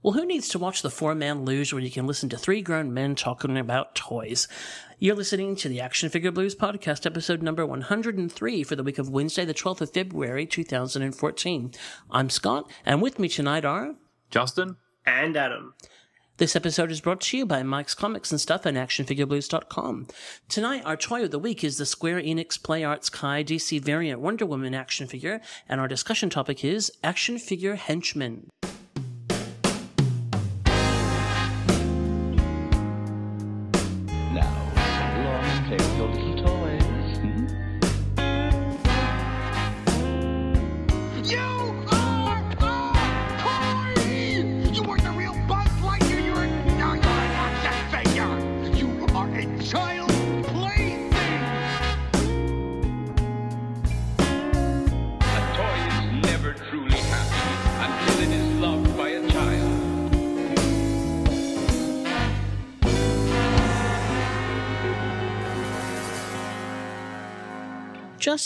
Well, who needs to watch the four man luge when you can listen to three grown men talking about toys? You're listening to the Action Figure Blues podcast, episode number 103 for the week of Wednesday, the 12th of February, 2014. I'm Scott, and with me tonight are Justin and Adam. This episode is brought to you by Mike's Comics and Stuff and ActionFigureBlues.com. Tonight, our toy of the week is the Square Enix Play Arts Kai DC variant Wonder Woman action figure, and our discussion topic is action figure henchmen.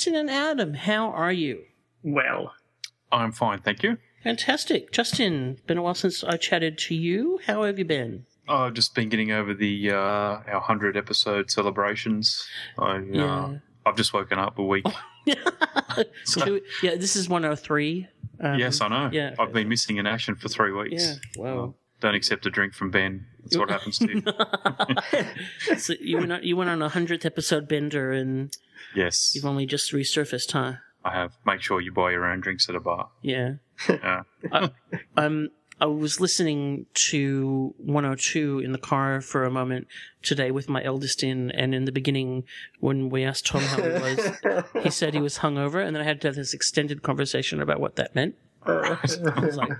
Justin and Adam, how are you? Well, I'm fine, thank you. Fantastic. Justin, been a while since I chatted to you. How have you been? I've just been getting over the uh, our hundred episode celebrations. I, Yeah. uh, I've just woken up a week. So- Two- yeah, this is 103. Um, yes, I know. yeah. I've been missing in action for three weeks. Yeah, wow. Don't accept a drink from Ben. That's what happens to you. So you went on, you went on a hundredth episode bender, and yes, you've only just resurfaced, huh? I have. Make sure you buy your own drinks at a bar. Yeah. Yeah. Um, I was listening to 102 in the car for a moment today with my eldest in, and in the beginning, when we asked Tom how he was, he said he was hungover, and then I had to have this extended conversation about what that meant. I was like,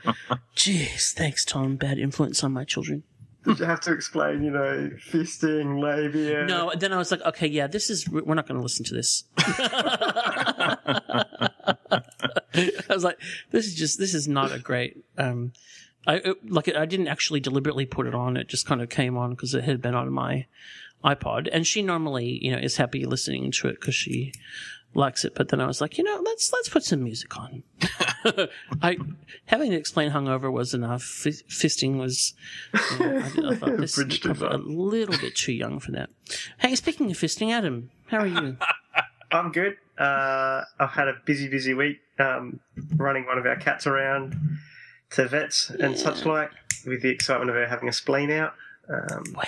"Jeez, thanks, Tom. Bad influence on my children." Did you have to explain, you know, fisting, labia? No, then I was like, "Okay, yeah, this is. We're not going to listen to this." I was like, "This is just. This is not a great." Um, I it, like. I didn't actually deliberately put it on. It just kind of came on because it had been on my iPod, and she normally, you know, is happy listening to it because she likes it. But then I was like, you know, let's let's put some music on. I having to explain hungover was enough. F- fisting was. You know, I, I thought this is Bridge too a little bit too young for that. Hey, speaking of fisting, Adam, how are you? I'm good. Uh, I've had a busy, busy week um, running one of our cats around to vets and such like with the excitement of her having a spleen out. Um, wow.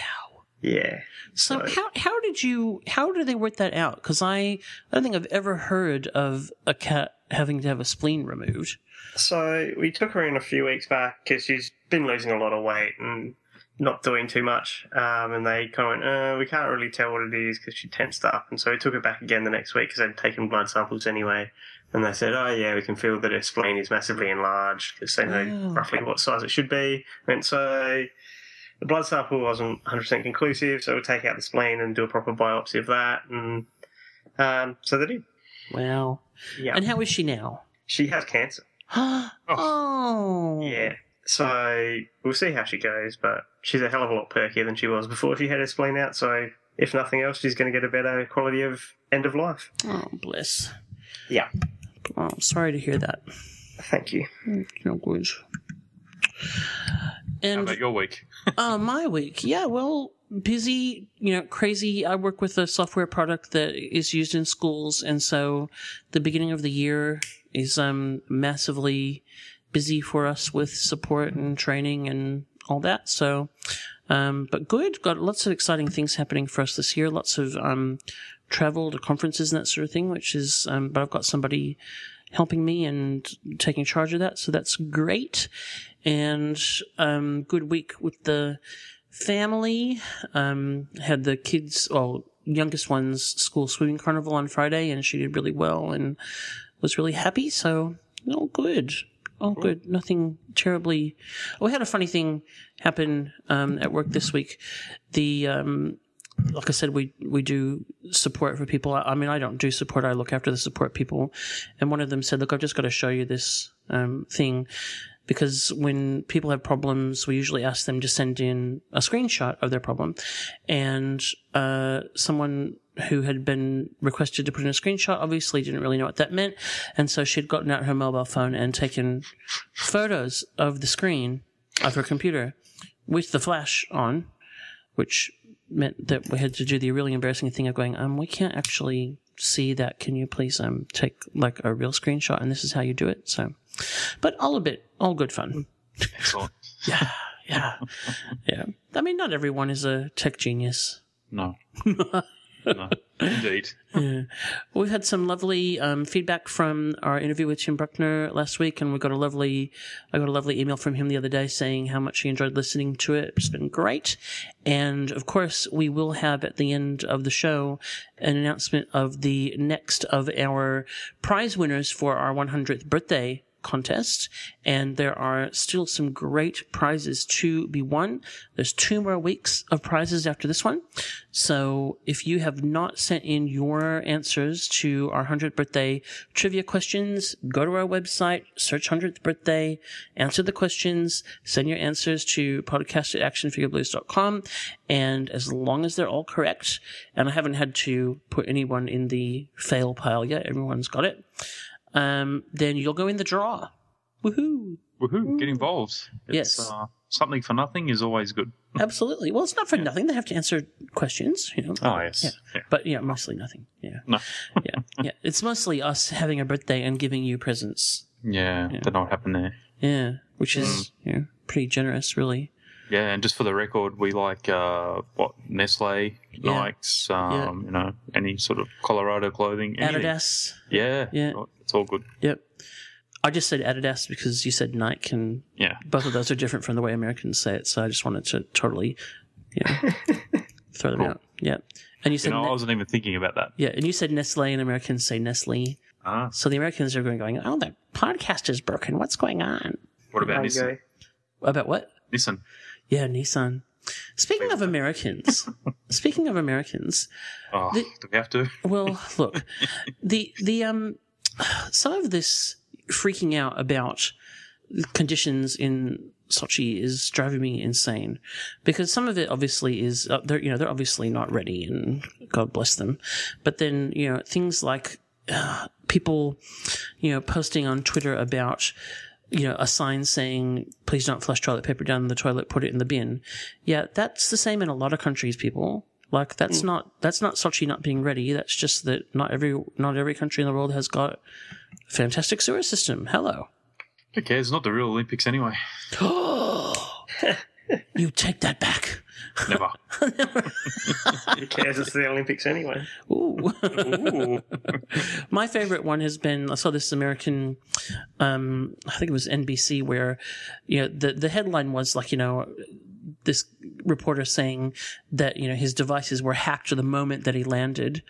Yeah. So Sorry. how how did you how did they work that out? Because I I don't think I've ever heard of a cat having to have a spleen removed. So we took her in a few weeks back because she's been losing a lot of weight and not doing too much. Um, and they kind of went, uh, we can't really tell what it is because she tensed up. And so we took her back again the next week because they'd taken blood samples anyway. And they said, oh yeah, we can feel that her spleen is massively enlarged because they know Oh. roughly what size it should be. And so the blood sample wasn't 100% conclusive, so we'll take out the spleen and do a proper biopsy of that. And um, so they did. Wow. Yeah. And how is she now? she has cancer. oh. Yeah. So we'll see how she goes, but she's a hell of a lot perkier than she was before she had her spleen out. So if nothing else, she's going to get a better quality of end of life. Oh, bless. Yeah. Oh, sorry to hear that. Thank you. No good. How about your week? uh, my week, yeah, well, busy, you know, crazy. I work with a software product that is used in schools, and so the beginning of the year is um massively busy for us with support and training and all that. So, um, but good. Got lots of exciting things happening for us this year. Lots of um travel to conferences and that sort of thing. Which is, um, but I've got somebody helping me and taking charge of that, so that's great. And um, good week with the family. Um, had the kids, well, youngest one's school swimming carnival on Friday, and she did really well and was really happy. So, all good. All good. Nothing terribly. Oh, we had a funny thing happen um, at work this week. The um, like I said, we we do support for people. I, I mean, I don't do support. I look after the support people. And one of them said, "Look, I've just got to show you this um, thing." Because when people have problems, we usually ask them to send in a screenshot of their problem. And uh, someone who had been requested to put in a screenshot obviously didn't really know what that meant. And so she'd gotten out her mobile phone and taken photos of the screen of her computer with the flash on, which meant that we had to do the really embarrassing thing of going, um, we can't actually see that. Can you please um take like a real screenshot? And this is how you do it. So, but all a bit, all good fun. Excellent. Yeah, yeah, yeah. I mean, not everyone is a tech genius. No. Indeed. Yeah. We've had some lovely um, feedback from our interview with Tim Bruckner last week, and we got a lovely, I got a lovely email from him the other day saying how much he enjoyed listening to it. It's been great, and of course, we will have at the end of the show an announcement of the next of our prize winners for our 100th birthday contest and there are still some great prizes to be won. There's two more weeks of prizes after this one. So if you have not sent in your answers to our 100th birthday trivia questions, go to our website, search 100th birthday, answer the questions, send your answers to podcast at actionfigureblues.com. And as long as they're all correct, and I haven't had to put anyone in the fail pile yet, everyone's got it um, then you'll go in the draw. Woohoo! Woohoo! Get involved. It's, Yes. Uh, something for nothing is always good. Absolutely. Well, it's not for nothing. They have to answer questions, you know. Oh yes. Yeah. Yeah. But yeah, mostly nothing. Yeah. No. yeah. Yeah. It's mostly us having a birthday and giving you presents. Yeah, Don't know what happened there. Yeah. Which is, you know, pretty generous, really. Yeah, and just for the record, we like uh, what Nestle, Yeah. Nikes, um, you know, any sort of Colorado clothing. anything. Adidas. Yeah, Yeah. it's all good. Yep. I just said Adidas because you said Nike, and Yeah, both of those are different from the way Americans say it. So I just wanted to totally, you know, throw them Cool. out. Yeah. And you you said, know, Ne- I wasn't even thinking about that. yeah, and you said Nestle, and Americans say Nestle. Ah, So the Americans are going, going, oh, the podcast is broken. What's going on? what about There Nissan? About what? Nissan. Yeah, Nissan. Speaking of Americans, speaking of Americans, Oh, The- do we have to? well, look, the the um, some of this freaking out about conditions in Sochi is driving me insane because some of it obviously is uh, they're you know they're obviously not ready and God bless them, but then you know things like uh, people you know posting on Twitter about you know a sign saying please don't flush toilet paper down the toilet put it in the bin. Yeah that's the same in a lot of countries people. Like that's mm. not that's not Sochi not being ready. That's just that not every not every country in the world has got a fantastic sewer system. Hello. Okay. It's not the real Olympics anyway. you take that back Never. Who cares? It's the Olympics anyway. Ooh. Ooh. My favorite one has been I saw this American, um, I think it was NBC, where you know the the headline was like you know this reporter saying that you know his devices were hacked at the moment that he landed,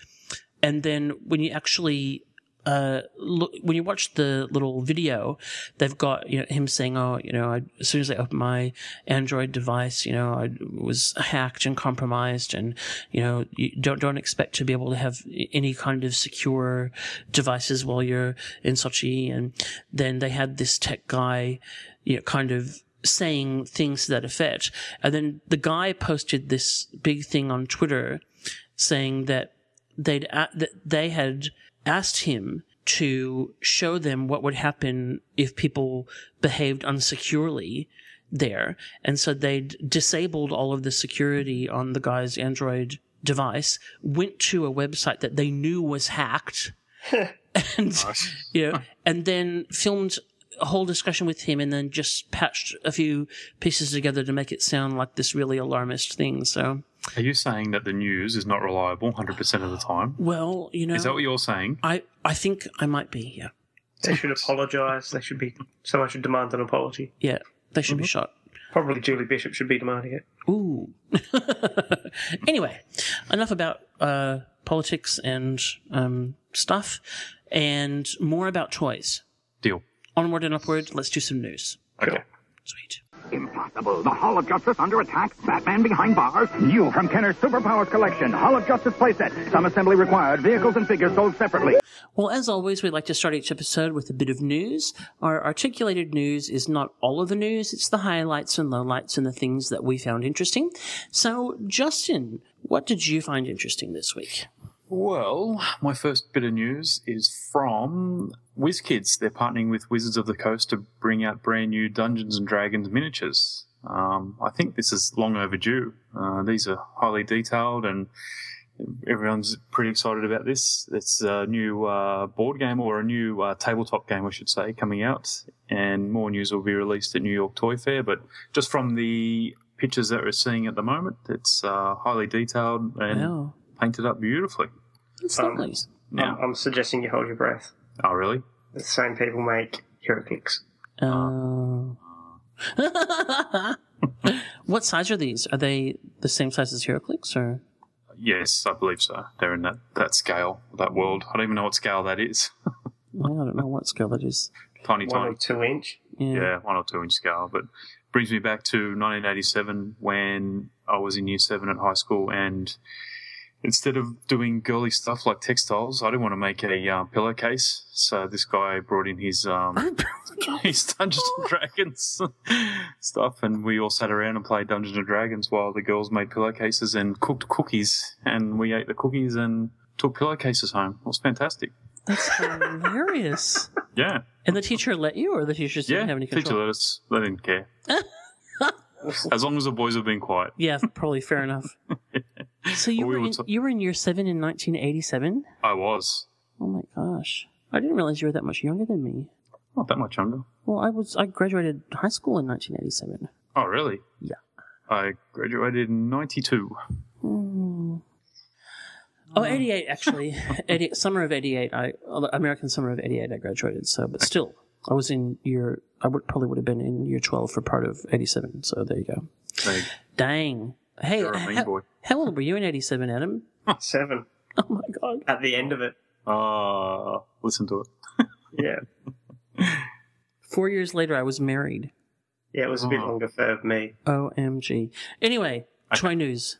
and then when you actually uh, look, when you watch the little video, they've got you know him saying, "Oh, you know, I, as soon as I opened my Android device, you know, I was hacked and compromised, and you know, you don't don't expect to be able to have any kind of secure devices while you're in Sochi." And then they had this tech guy, you know, kind of saying things to that effect, and then the guy posted this big thing on Twitter saying that they'd that they had asked him to show them what would happen if people behaved unsecurely there. And so they'd disabled all of the security on the guy's android device went to a website that they knew was hacked and you know and then filmed a whole discussion with him and then just patched a few pieces together to make it sound like this really alarmist thing so Are you saying that the news is not reliable 100% of the time? well you know Is that what you're saying? I, I think I might be, yeah. They should apologise. They should be. Someone should demand an apology. Yeah, they should be shot. Probably Julie Bishop should be demanding it. Ooh. anyway, enough about uh, politics and um, stuff, and more about toys. Deal. Onward and upward, let's do some news. Okay. Sweet. Impossible. The Hall of Justice under attack. Batman behind bars. New from Kenner's Superpowers collection. Hall of Justice playset. Some assembly required. Vehicles and figures sold separately. Well, as always, we like to start each episode with a bit of news. Our articulated news is not all of the news, it's the highlights and lowlights and the things that we found interesting. So, Justin, what did you find interesting this week? Well, my first bit of news is from WizKids. They're partnering with Wizards of the Coast to bring out brand new Dungeons and Dragons miniatures. Um, I think this is long overdue. Uh, these are highly detailed and everyone's pretty excited about this. It's a new uh, board game or a new uh, tabletop game, I should say, coming out, and more news will be released at New York Toy Fair. But just from the pictures that we're seeing at the moment, it's uh, highly detailed and Wow. painted up beautifully. That's Um, lovely. Now, I'm, I'm suggesting you hold your breath. Oh really? The same people make HeroClix. Uh, what size are these? Are they the same size as HeroClix or? Yes, I believe so. They're in that, that scale, that world. I don't even know what scale that is. I don't know what scale that is. tiny, One tiny. or two inch. Yeah. Yeah, one or two inch scale. But brings me back to 1987 when I was in year seven at high school, and instead of doing girly stuff like textiles, I didn't want to make a um, pillowcase. So this guy brought in his um, his Dungeons and Dragons stuff, and we all sat around and played Dungeons and Dragons while the girls made pillowcases and cooked cookies, and we ate the cookies and took pillowcases home. It was fantastic. That's hilarious. Yeah, And the teacher let you, or the teacher just yeah. didn't have any control? Teacher let us. They didn't care. as long as the boys have been quiet. Yeah, probably fair enough. So you We were in, t- you were in year seven in 1987. I was Oh my gosh, I didn't realize you were that much younger than me. not that much younger. Well, I was I graduated high school in 1987. Oh, really? Yeah. I graduated in '92. Hmm. Oh, 88 actually. 88, summer of 88. I American summer of 88. I graduated. So, but still, I was in year. I would probably would have been in year 12 for part of 87. So there you go. They, Dang. Hey, you're a mean how, old were you in 87, Adam? Seven. Oh my god. At the end of it. Ah, listen to it. Yeah. Four years later, I was married. Yeah, it was a bit Oh. longer for me. OMG. Anyway, Troy News.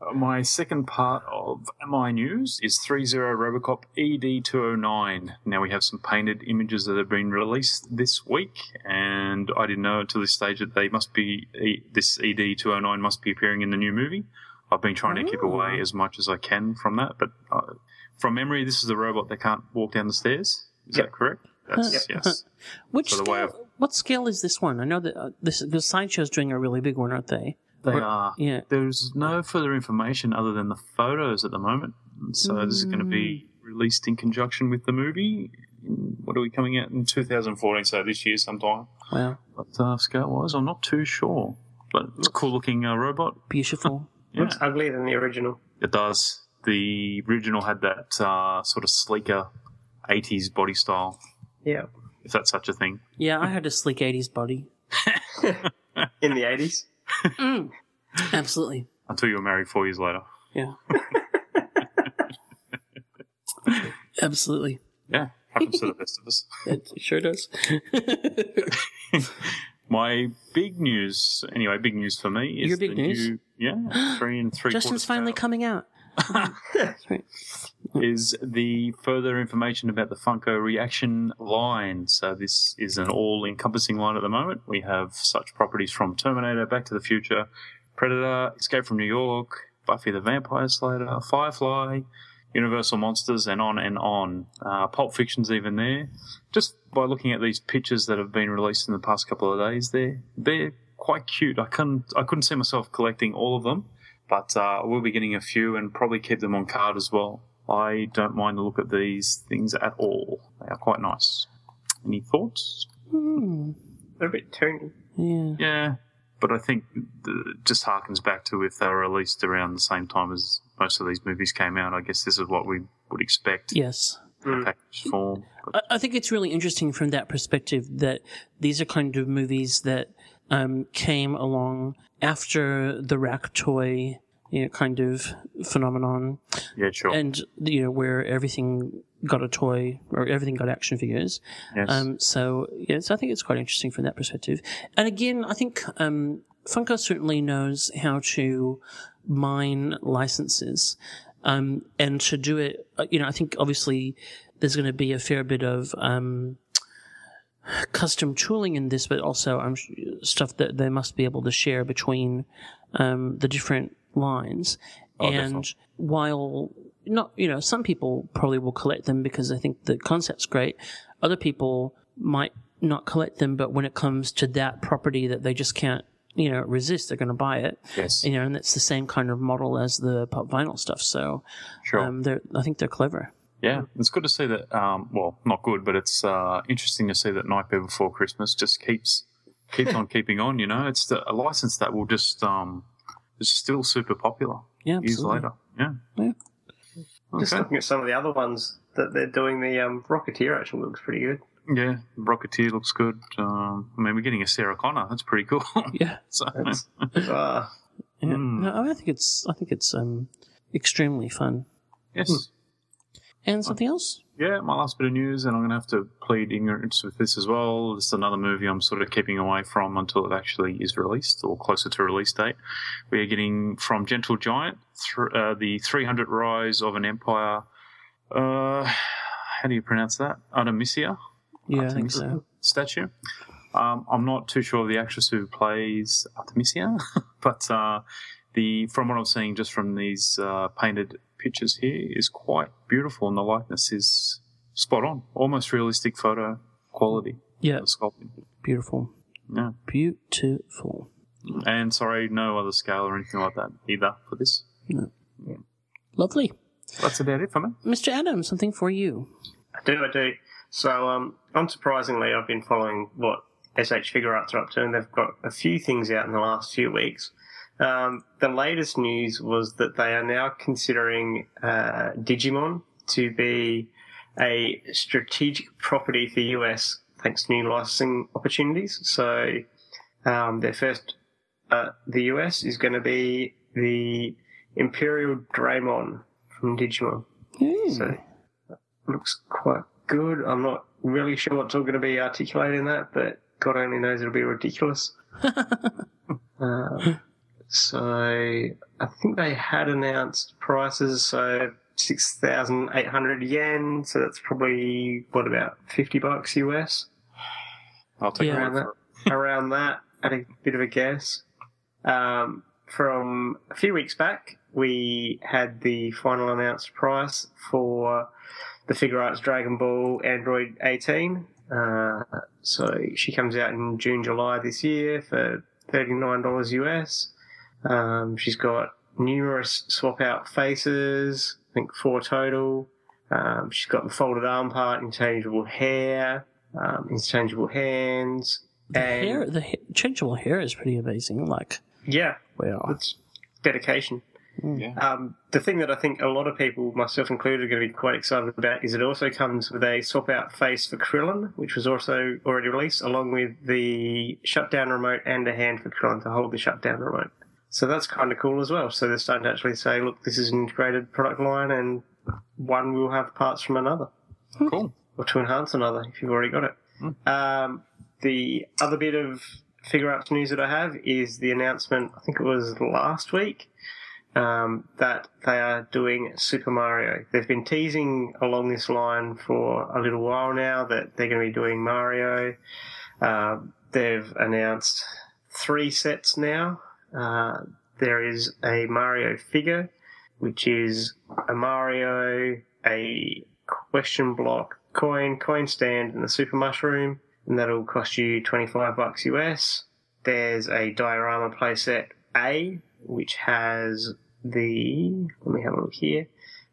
Uh, My second part of MI News is 30 Robocop ED209. Now we have some painted images that have been released this week, and I didn't know until this stage that they must be E- this ED209 must be appearing in the new movie. I've been trying to keep away as much as I can from that, but uh, from memory, this is the robot that can't walk down the stairs. Is Yep. that correct? That's yes. Which So scale, I've- what scale is this one? I know that uh, this the sideshow's doing a really big one, aren't they? They Or- are. Yeah. There's no further information other than the photos at the moment. So this is going to be released in conjunction with the movie. What are we coming out in 2014? So this year sometime. Wow. But uh, scale wise, I'm not too sure. But it's a cool looking uh, robot. Beautiful. Yeah, Looks uglier than the original. it does. The original had that uh, sort of sleeker 80s body style, Yeah. if that's such a thing. yeah, I had a sleek 80s body. In the 80s. Absolutely. Until you were married four years later. Yeah. Absolutely. Yeah, happens to the best of us. It sure does. My big news, anyway, big news for me is Your big the news? new, yeah, three and three Justin's finally scale coming out. Right. is the further information about the Funko Reaction line. So this is an all-encompassing line at the moment. We have such properties from Terminator, Back to the Future, Predator, Escape from New York, Buffy the Vampire Slayer, Firefly, Universal Monsters, and on and on. Uh, Pulp Fiction's even there. Just by looking at these pictures that have been released in the past couple of days, they're they're quite cute. I couldn't I couldn't see myself collecting all of them, but uh, I will be getting a few and probably keep them on card as well. I don't mind the look of these things at all. They are quite nice. Any thoughts? Hmm. They're a bit toony. Yeah. Yeah, but I think the, it just harkens back to if they were released around the same time as most of these movies came out. I guess this is what we would expect Yes. In package form. But I, I think it's really interesting from that perspective that these are kind of movies that um, came along after the rack toy you know, kind of phenomenon, yeah, sure. and you know where everything got a toy or everything got action figures. yes. Um, so yes, I think it's quite interesting from that perspective. And again, I think um, Funko certainly knows how to mine licenses, um, and to do it. uh, You know, I think obviously there's going to be a fair bit of um, custom tooling in this, but also um, stuff that they must be able to share between um, the different lines. Oh, and definitely. while not you know some people probably will collect them because they think the concept's great. Other people might not collect them, but when it comes to that property that they just can't you know resist, they're going to buy it. Yes. You know, and it's the same kind of model as the pop vinyl stuff. So Sure. um, they're I think they're clever. Yeah, it's good to see that. Um, well, not good, but it's uh, interesting to see that Nightmare Before Christmas just keeps keeps on keeping on. You know, it's the, a license that will just um, is still super popular Yeah, years later. Yeah. Yeah. Just looking at some of the other ones that they're doing, the um, Rocketeer actually looks pretty good. Yeah, Rocketeer looks good. Um, I mean, we're getting a Sarah Connor. That's pretty cool. Yeah, so, It's, uh, yeah. Mm. No, I think it's I think it's um extremely fun. yes. And something else? Yeah, my last bit of news, and I'm going to have to plead ignorance with this as well. This is another movie I'm sort of keeping away from until it actually is released or closer to release date. We are getting from Gentle Giant th- uh, the 300 Rise of an Empire. Uh, how do you pronounce that? Artemisia Yeah, I think so. statue. Um, I'm not too sure of the actress who plays Artemisia, but uh, the from what I'm seeing just from these uh, painted pictures here is quite beautiful, and the likeness is spot on, almost realistic photo quality. Yeah, sculpting. beautiful, Yeah, beautiful. and sorry, no other scale or anything like that either for this. No. Lovely, That's about it for me. Mr. Adams. Something for you. I do, I do. So, um, unsurprisingly, I've been following what SH Figuarts are up to, and they've got a few things out in the last few weeks. Um, the latest news was that they are now considering uh, Digimon to be a strategic property for US thanks to new licensing opportunities. So, um, their first, uh, the US is going to be the Imperial Draymon from Digimon. Hmm. So looks quite good. I'm not really sure what's all going to be articulating that, but God only knows it'll be ridiculous. uh, so I think they had announced prices, so six thousand eight hundred yen. So that's probably what about fifty bucks US I'll take Yeah. around that. around that at a bit of a guess. Um, from a few weeks back, we had the final announced price for the Figuarts Dragon Ball Android 18. Uh, so she comes out in June, July this year for $39 US. Um, she's got numerous swap out faces, I think four total. Um, she's got the folded arm part, interchangeable hair, um, interchangeable hands. The and hair, the ha- changeable hair is pretty amazing. Like, yeah, wow. it's dedication. Yeah. Um, the thing that I think a lot of people, myself included, are going to be quite excited about is it also comes with a swap out face for Krillin, which was also already released, along with the shutdown remote and a hand for Krillin to hold the shutdown remote. So that's kind of cool as well. So they're starting to actually say, look, this is an integrated product line and one will have parts from another Cool. or to enhance another if you've already got it. Um, the other bit of Figuarts news that I have is the announcement, I think it was last week, um, that they are doing Super Mario. They've been teasing along this line for a little while now that they're going to be doing Mario. Um, they've announced three sets now. Uh, there is a Mario figure, which is a Mario, a question block, coin, coin stand, and the super mushroom, and that'll cost you 25 bucks US. There's a diorama playset A, which has the, let me have a look here,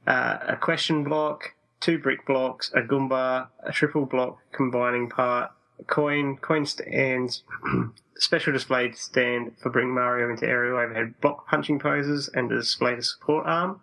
uh, a question block, two brick blocks, a Goomba, a triple block combining part, a coin, coin stands, special display stand for bring Mario into aerial overhead block punching poses, and a display to support arm.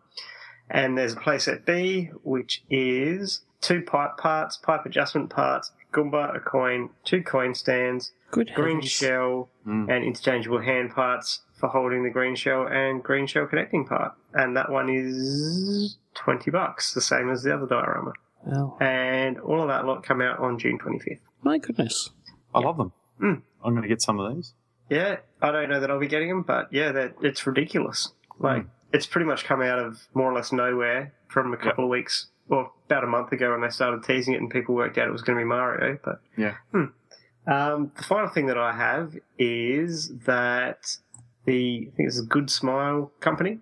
And there's a playset B, which is two pipe parts, pipe adjustment parts, Goomba, a coin, two coin stands, Good green heavens. shell, and interchangeable hand parts for holding the green shell and green shell connecting part. And that one is 20 bucks, the same as the other diorama. Wow. And all of that lot come out on June 25th. My goodness. I love them. Mm. I'm going to get some of these. Yeah, I don't know that I'll be getting them, but yeah, that it's ridiculous. Like it's pretty much come out of more or less nowhere from a couple of weeks, well, about a month ago when they started teasing it, and people worked out it was going to be Mario. But Yeah. um, the final thing that I have is that the I think it's a Good Smile company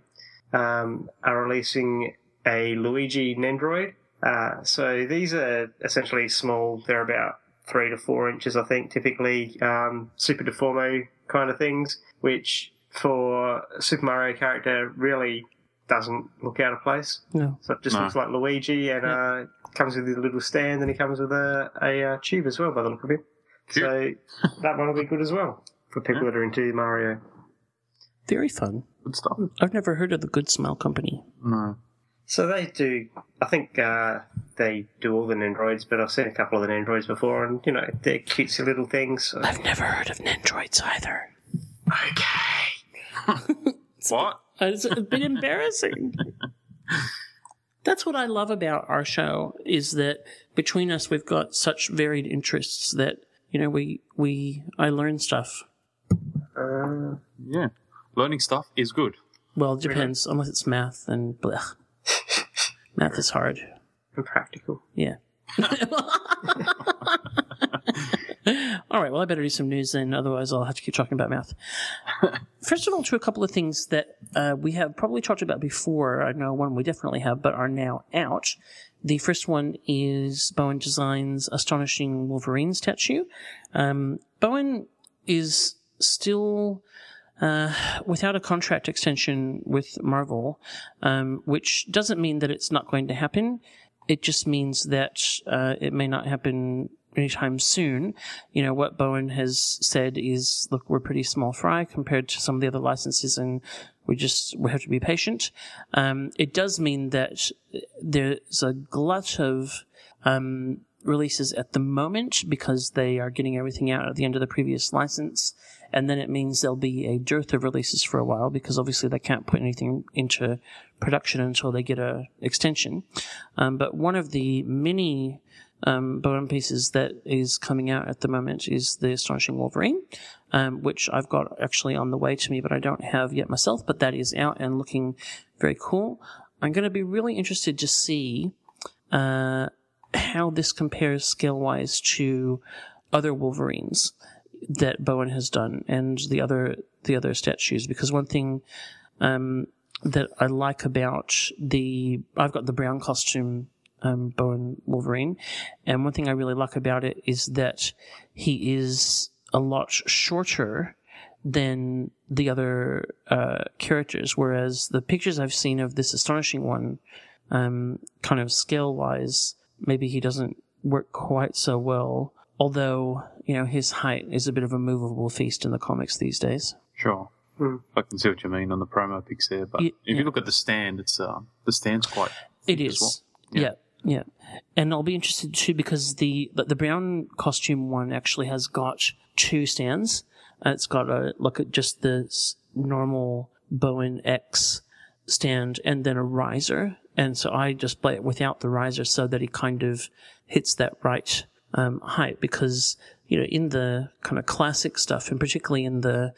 um, are releasing a Luigi Nendroid. Uh, so these are essentially small. They're about three to four inches, I think, typically um, Super Deformo kind of things, which for a Super Mario character really doesn't look out of place. No. So it just No. looks like Luigi and uh, comes with a little stand and he comes with a, a uh, tube as well by the look of it. So that one will be good as well for people that are into Mario. Very fun. Good stuff. I've never heard of the Good Smile Company. No. So they do. I think uh, they do all the Nendroids, but I've seen a couple of the Nendroids before, and you know they're cutesy little things. So. I've never heard of Nendroids either. Okay. What? It's a bit embarrassing. That's what I love about our show is that between us we've got such varied interests that you know we we I learn stuff. Uh, Yeah. Learning stuff is good. Well, it depends unless it's math and blech. math is hard. and practical. Yeah. all right. Well, I better do some news then. Otherwise, I'll have to keep talking about math. First of all, to a couple of things that uh, we have probably talked about before. I know one we definitely have, but are now out. The first one is Bowen Designs' astonishing Wolverine statue. Um, Bowen is still uh, without a contract extension with Marvel, um, which doesn't mean that it's not going to happen. It just means that uh, it may not happen anytime soon. You know, what Bowen has said is, look, we're pretty small fry compared to some of the other licenses and we just, we have to be patient. Um, it does mean that there's a glut of, um, releases at the moment because they are getting everything out at the end of the previous license. And then it means there'll be a dearth of releases for a while because obviously they can't put anything into production until they get a extension. Um, but one of the many um, pieces that is coming out at the moment is the Astonishing Wolverine, um, which I've got actually on the way to me, but I don't have yet myself. But that is out and looking very cool. I'm going to be really interested to see uh, how this compares scale wise to other Wolverines that Bowen has done and the other the other statues. Because one thing um, that I like about the I've got the brown costume um, Bowen Wolverine, and one thing I really like about it is that he is a lot shorter than the other uh, characters. Whereas the pictures I've seen of this astonishing one, um, kind of scale wise, maybe he doesn't work quite so well. Although you know his height is a bit of a movable feast in the comics these days. Sure. Hmm. I can see what you mean on the promo pics there, but Yeah, if yeah. you look at the stand, it's uh, the stand's quite. It is. well. Yeah. Yeah. yeah, And I'll be interested too because the the, the brown costume one actually has got two stands. Uh, it's got a look at just the s- normal Bowen X stand and then a riser. And so I just play it without the riser so that he kind of hits that right um, height because you know in the kind of classic stuff and particularly in the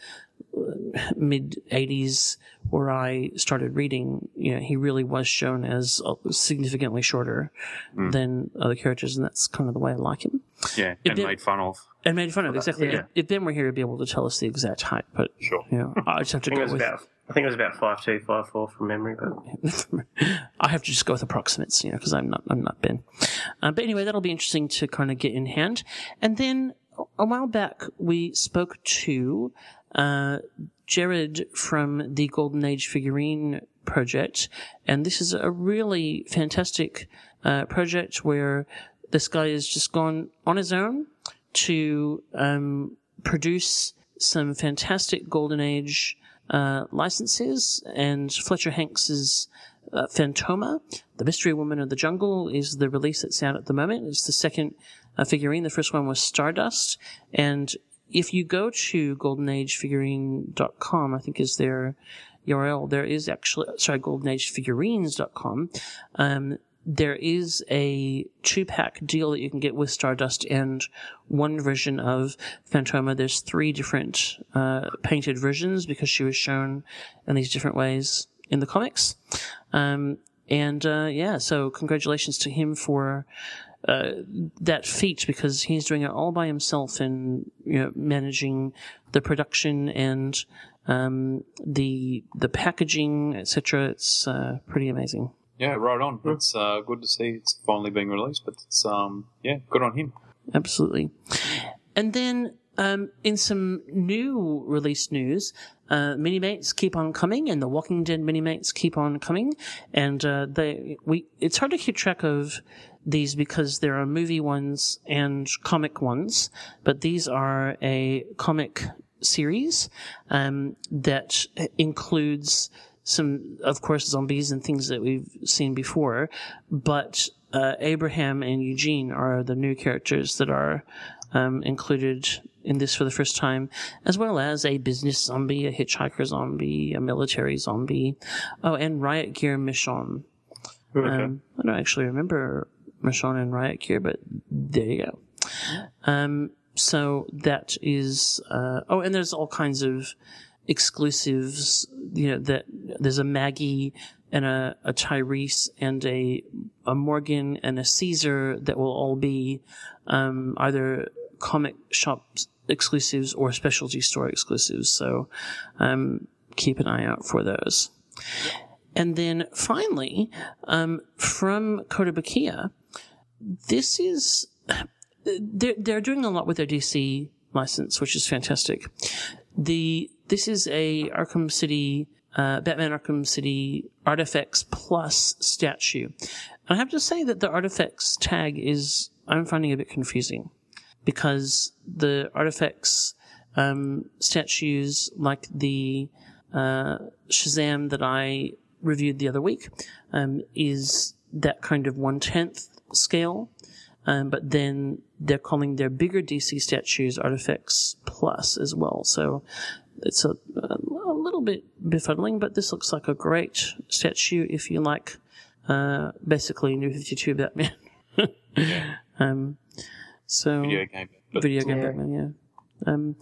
mid 80s where I started reading, you know, he really was shown as uh, significantly shorter than other characters, and that's kind of the way I like him. Yeah, It and did- made fun of. And made fun of exactly. yeah. If, if Ben were here, he'd be able to tell us the exact height, but Sure. you know, I just have to go with. about. I think it was about five two, five four from memory, but I have to just go with approximates, you know, because I'm not I'm not Ben. Uh, but anyway, that'll be interesting to kind of get in hand. And then a while back, we spoke to uh, Jared from the Golden Age figurine project, and this is a really fantastic uh, project where this guy has just gone on his own to um, produce some fantastic Golden Age uh, licenses, and Fletcher Hanks's uh, Fantomah, The Mystery Woman of the Jungle, is the release that's out at the moment. It's the second uh, figurine. The first one was Stardust, and if you go to goldenagefigurine.com, I think is their URL, there is actually, sorry, goldenagefigurines.com, um, there is a two pack deal that you can get with Stardust and one version of Fantomah. There's three different uh, painted versions because she was shown in these different ways in the comics. Um, and uh, yeah, so congratulations to him for uh, that feat because he's doing it all by himself and you know, managing the production and um, the the packaging, etc. It's uh, pretty amazing. Yeah, right on. It's uh, good to see it's finally being released, but it's um, yeah, good on him. Absolutely. And then um, in some new release news, uh, Minimates keep on coming, and the Walking Dead Minimates keep on coming, and uh, they we it's hard to keep track of these because there are movie ones and comic ones, but these are a comic series um, that includes some, of course, zombies and things that we've seen before, but uh, Abraham and Eugene are the new characters that are um, included in this for the first time, as well as a business zombie, a hitchhiker zombie, a military zombie, oh, and Riot Gear Michonne. Okay. Um, I don't actually remember Michonne and Riot Gear, but there you go. Um, so that is, uh, oh, and there's all kinds of exclusives, you know, that there's a Maggie and a, a Tyrese and a, a Morgan and a Caesar that will all be, um, either comic shop exclusives or specialty store exclusives. So, um, keep an eye out for those. And then finally, um, from Kotobukiya, this is they're they're doing a lot with their DC license, which is fantastic. The this is a Arkham City uh, Batman Arkham City Artifacts Plus statue. And I have to say that the Artifacts tag is I'm finding a bit confusing because the Artifacts um, statues like the uh, Shazam that I reviewed the other week um, is that kind of one tenth scale. Um, but then they're calling their bigger DC statues Artifacts Plus as well. So it's a, a little bit befuddling, but this looks like a great statue if you like uh, basically New 52 Batman. yeah. um, so Video game. But video game Yeah. Batman, yeah. Um,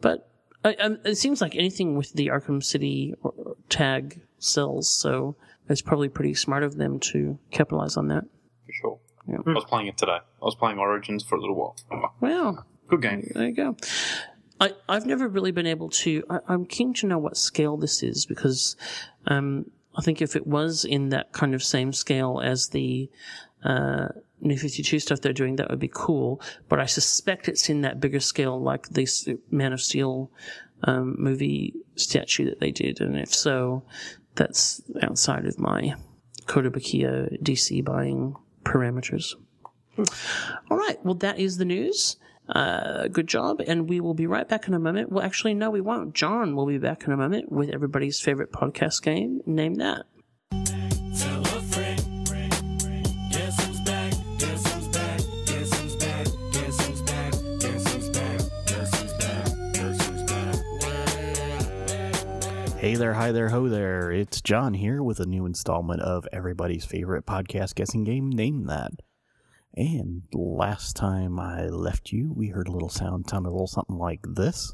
but I, um, it seems like anything with the Arkham City or, or tag sells, so it's probably pretty smart of them to capitalize on that. for sure. Yeah. I was playing it today. I was playing Origins for a little while. Wow. Good game. there you go. I, I've never really been able to. I, I'm keen to know what scale this is because um, I think if it was in that kind of same scale as the uh, New 52 stuff they're doing, that would be cool. But I suspect it's in that bigger scale, like this Man of Steel um, movie statue that they did. And if so, that's outside of my Kotobukiya DC buying parameters. All right. Well, that is the news. Uh, good job. And we will be right back in a moment. Well, actually, no, we won't. John will be back in a moment with everybody's favorite podcast game. Name that. Hey there, hi there, ho there. It's John here with a new installment of everybody's favorite podcast guessing game, Name That. And last time I left you, we heard a little sound, sounded a little something like this.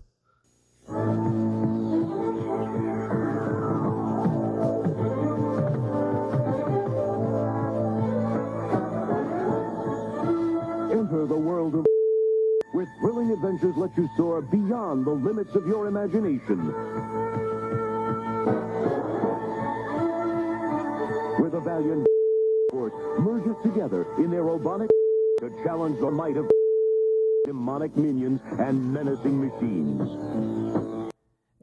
Enter the world of where thrilling adventures let you soar beyond the limits of your imagination. Where the valiant merges together in their robotic to challenge the might of demonic minions and menacing machines.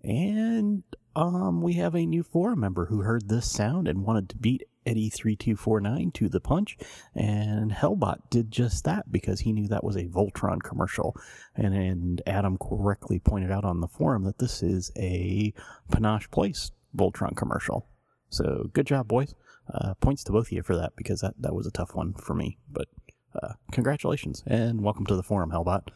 And um, we have a new forum member who heard this sound and wanted to beat Eddie3249 to the punch. And Hellbot did just that because he knew that was a Voltron commercial. And, and Adam correctly pointed out on the forum that this is a Panosh Place Voltron commercial. So good job, boys. Uh, points to both of you for that because that, that was a tough one for me. But uh, congratulations and welcome to the forum, Hellbot.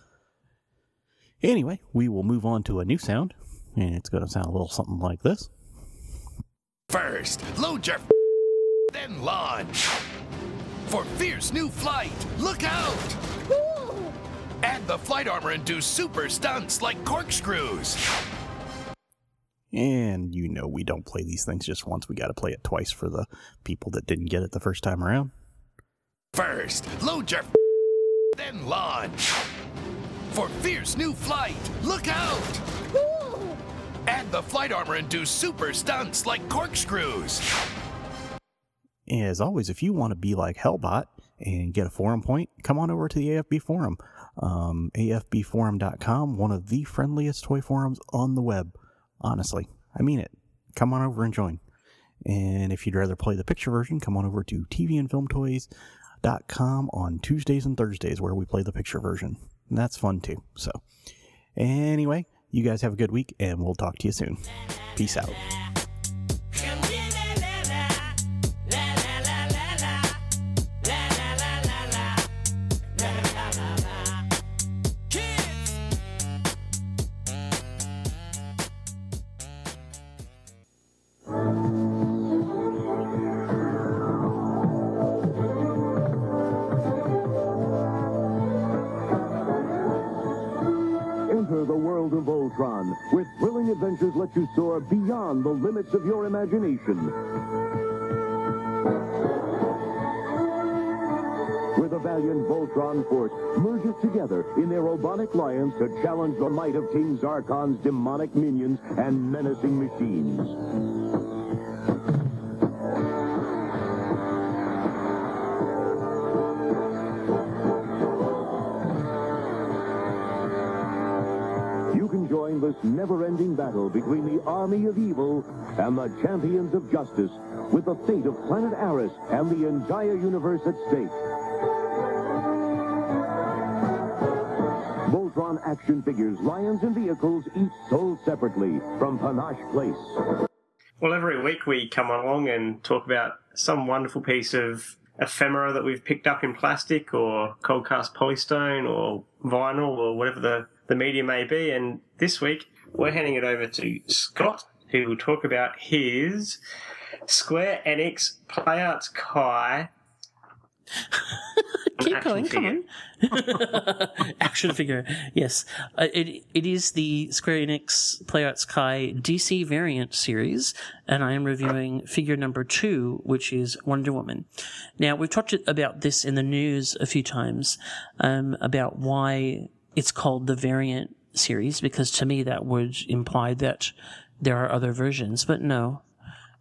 Anyway, we will move on to a new sound, and it's going to sound a little something like this. First, load your then launch. For fierce new flight, look out! Add the flight armor and do super stunts like corkscrews. And you know we don't play these things just once, we got to play it twice for the people that didn't get it the first time around. First, load your then launch. For fierce new flight, look out! Add the flight armor and do super stunts like corkscrews. as always, if you want to be like Hellbot and get a forum point, come on over to the AFB forum. Um, AFBforum.com, one of the friendliest toy forums on the web. Honestly, I mean it. Come on over and join. And if you'd rather play the picture version, come on over to tvandfilmtoys.com on Tuesdays and Thursdays where we play the picture version. And that's fun too. So, anyway, you guys have a good week and we'll talk to you soon. Peace out. Limits of your imagination. Where the valiant Voltron force merges together in their robotic alliance to challenge the might of King Zarkon's demonic minions and menacing machines. Never-ending battle between the army of evil and the champions of justice, with the fate of planet Arus and the entire universe at stake. Voltron action figures, lions, and vehicles each sold separately from Panosh Place. Well, every week we come along and talk about some wonderful piece of ephemera that we've picked up in plastic or cold cast polystone or vinyl or whatever the, the media may be. And this week we're handing it over to Scott, who will talk about his Square Enix Play Arts Kai. Keep action going, come on. Action figure, yes. Uh, it it is the Square Enix Play Arts Kai DC variant series, and I am reviewing figure number two, which is Wonder Woman. Now we've talked about this in the news a few times um, about why it's called the variant series, because to me that would imply that there are other versions, but no,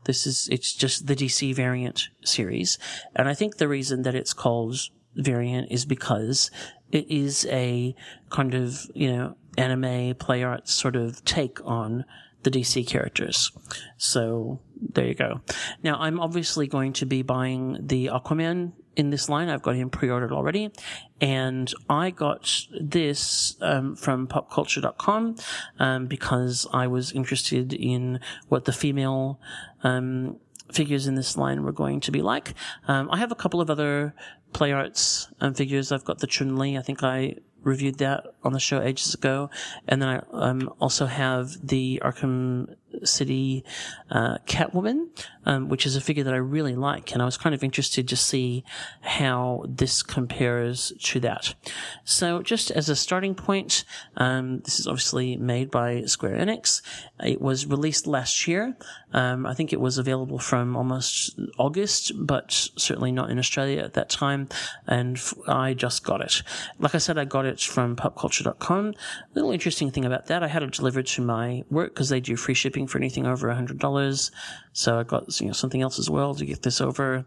this is, it's just the DC variant series. And I think the reason that it's called variant is because it is a kind of, you know, anime play art sort of take on the DC characters. So there you go. Now I'm obviously going to be buying the Aquaman in this line. I've got him pre-ordered already. And I got this um, from popcultcha.com um, because I was interested in what the female um, figures in this line were going to be like. Um, I have a couple of other play arts um, figures. I've got the Chun Li. I think I reviewed that on the show ages ago. And then I um, also have the Arkham City uh, Catwoman, um, which is a figure that I really like. And I was kind of interested to see how this compares to that. So just as a starting point, um, this is obviously made by Square Enix. It was released last year. Um, I think it was available from almost August, but certainly not in Australia at that time. And I just got it. Like I said, I got it from popcultcha.com. Little interesting thing about that, I had it delivered to my work because they do free shipping for anything over $100. So I got you know, something else as well to get this over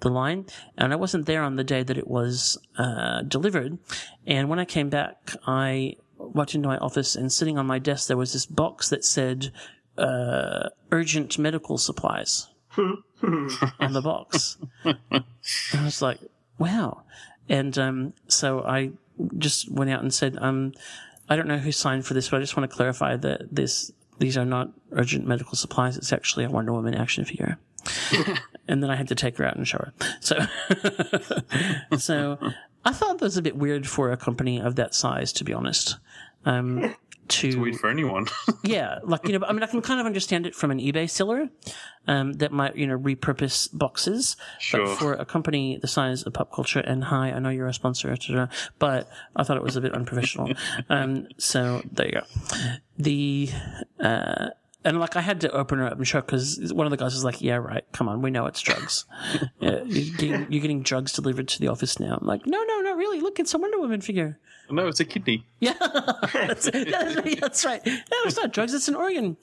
the line. And I wasn't there on the day that it was uh, delivered. And when I came back, I walked into my office and sitting on my desk, there was this box that said uh, urgent medical supplies on the box. and I was like, wow. And um, so I just went out and said, um, I don't know who signed for this, but I just want to clarify that this these are not urgent medical supplies. It's actually a Wonder Woman action figure. and then I had to take her out and show her. So, so I thought that was a bit weird for a company of that size, to be honest. Um, to It's weird for anyone. yeah, like you know, I mean, I can kind of understand it from an eBay seller um, that might you know repurpose boxes, Sure. but for a company the size of Popcultcha and hi, I know you're a sponsor, but I thought it was a bit unprofessional. um, so there you go. The uh, and like I had to open her up and show because one of the guys was like, "Yeah, right. Come on, we know it's drugs. yeah, you're, getting, you're getting drugs delivered to the office now." I'm like, "No, no, not really. Look, it's a Wonder Woman figure. No, it's a kidney. Yeah, that's, that's, that's right. No, it's not drugs; it's an organ.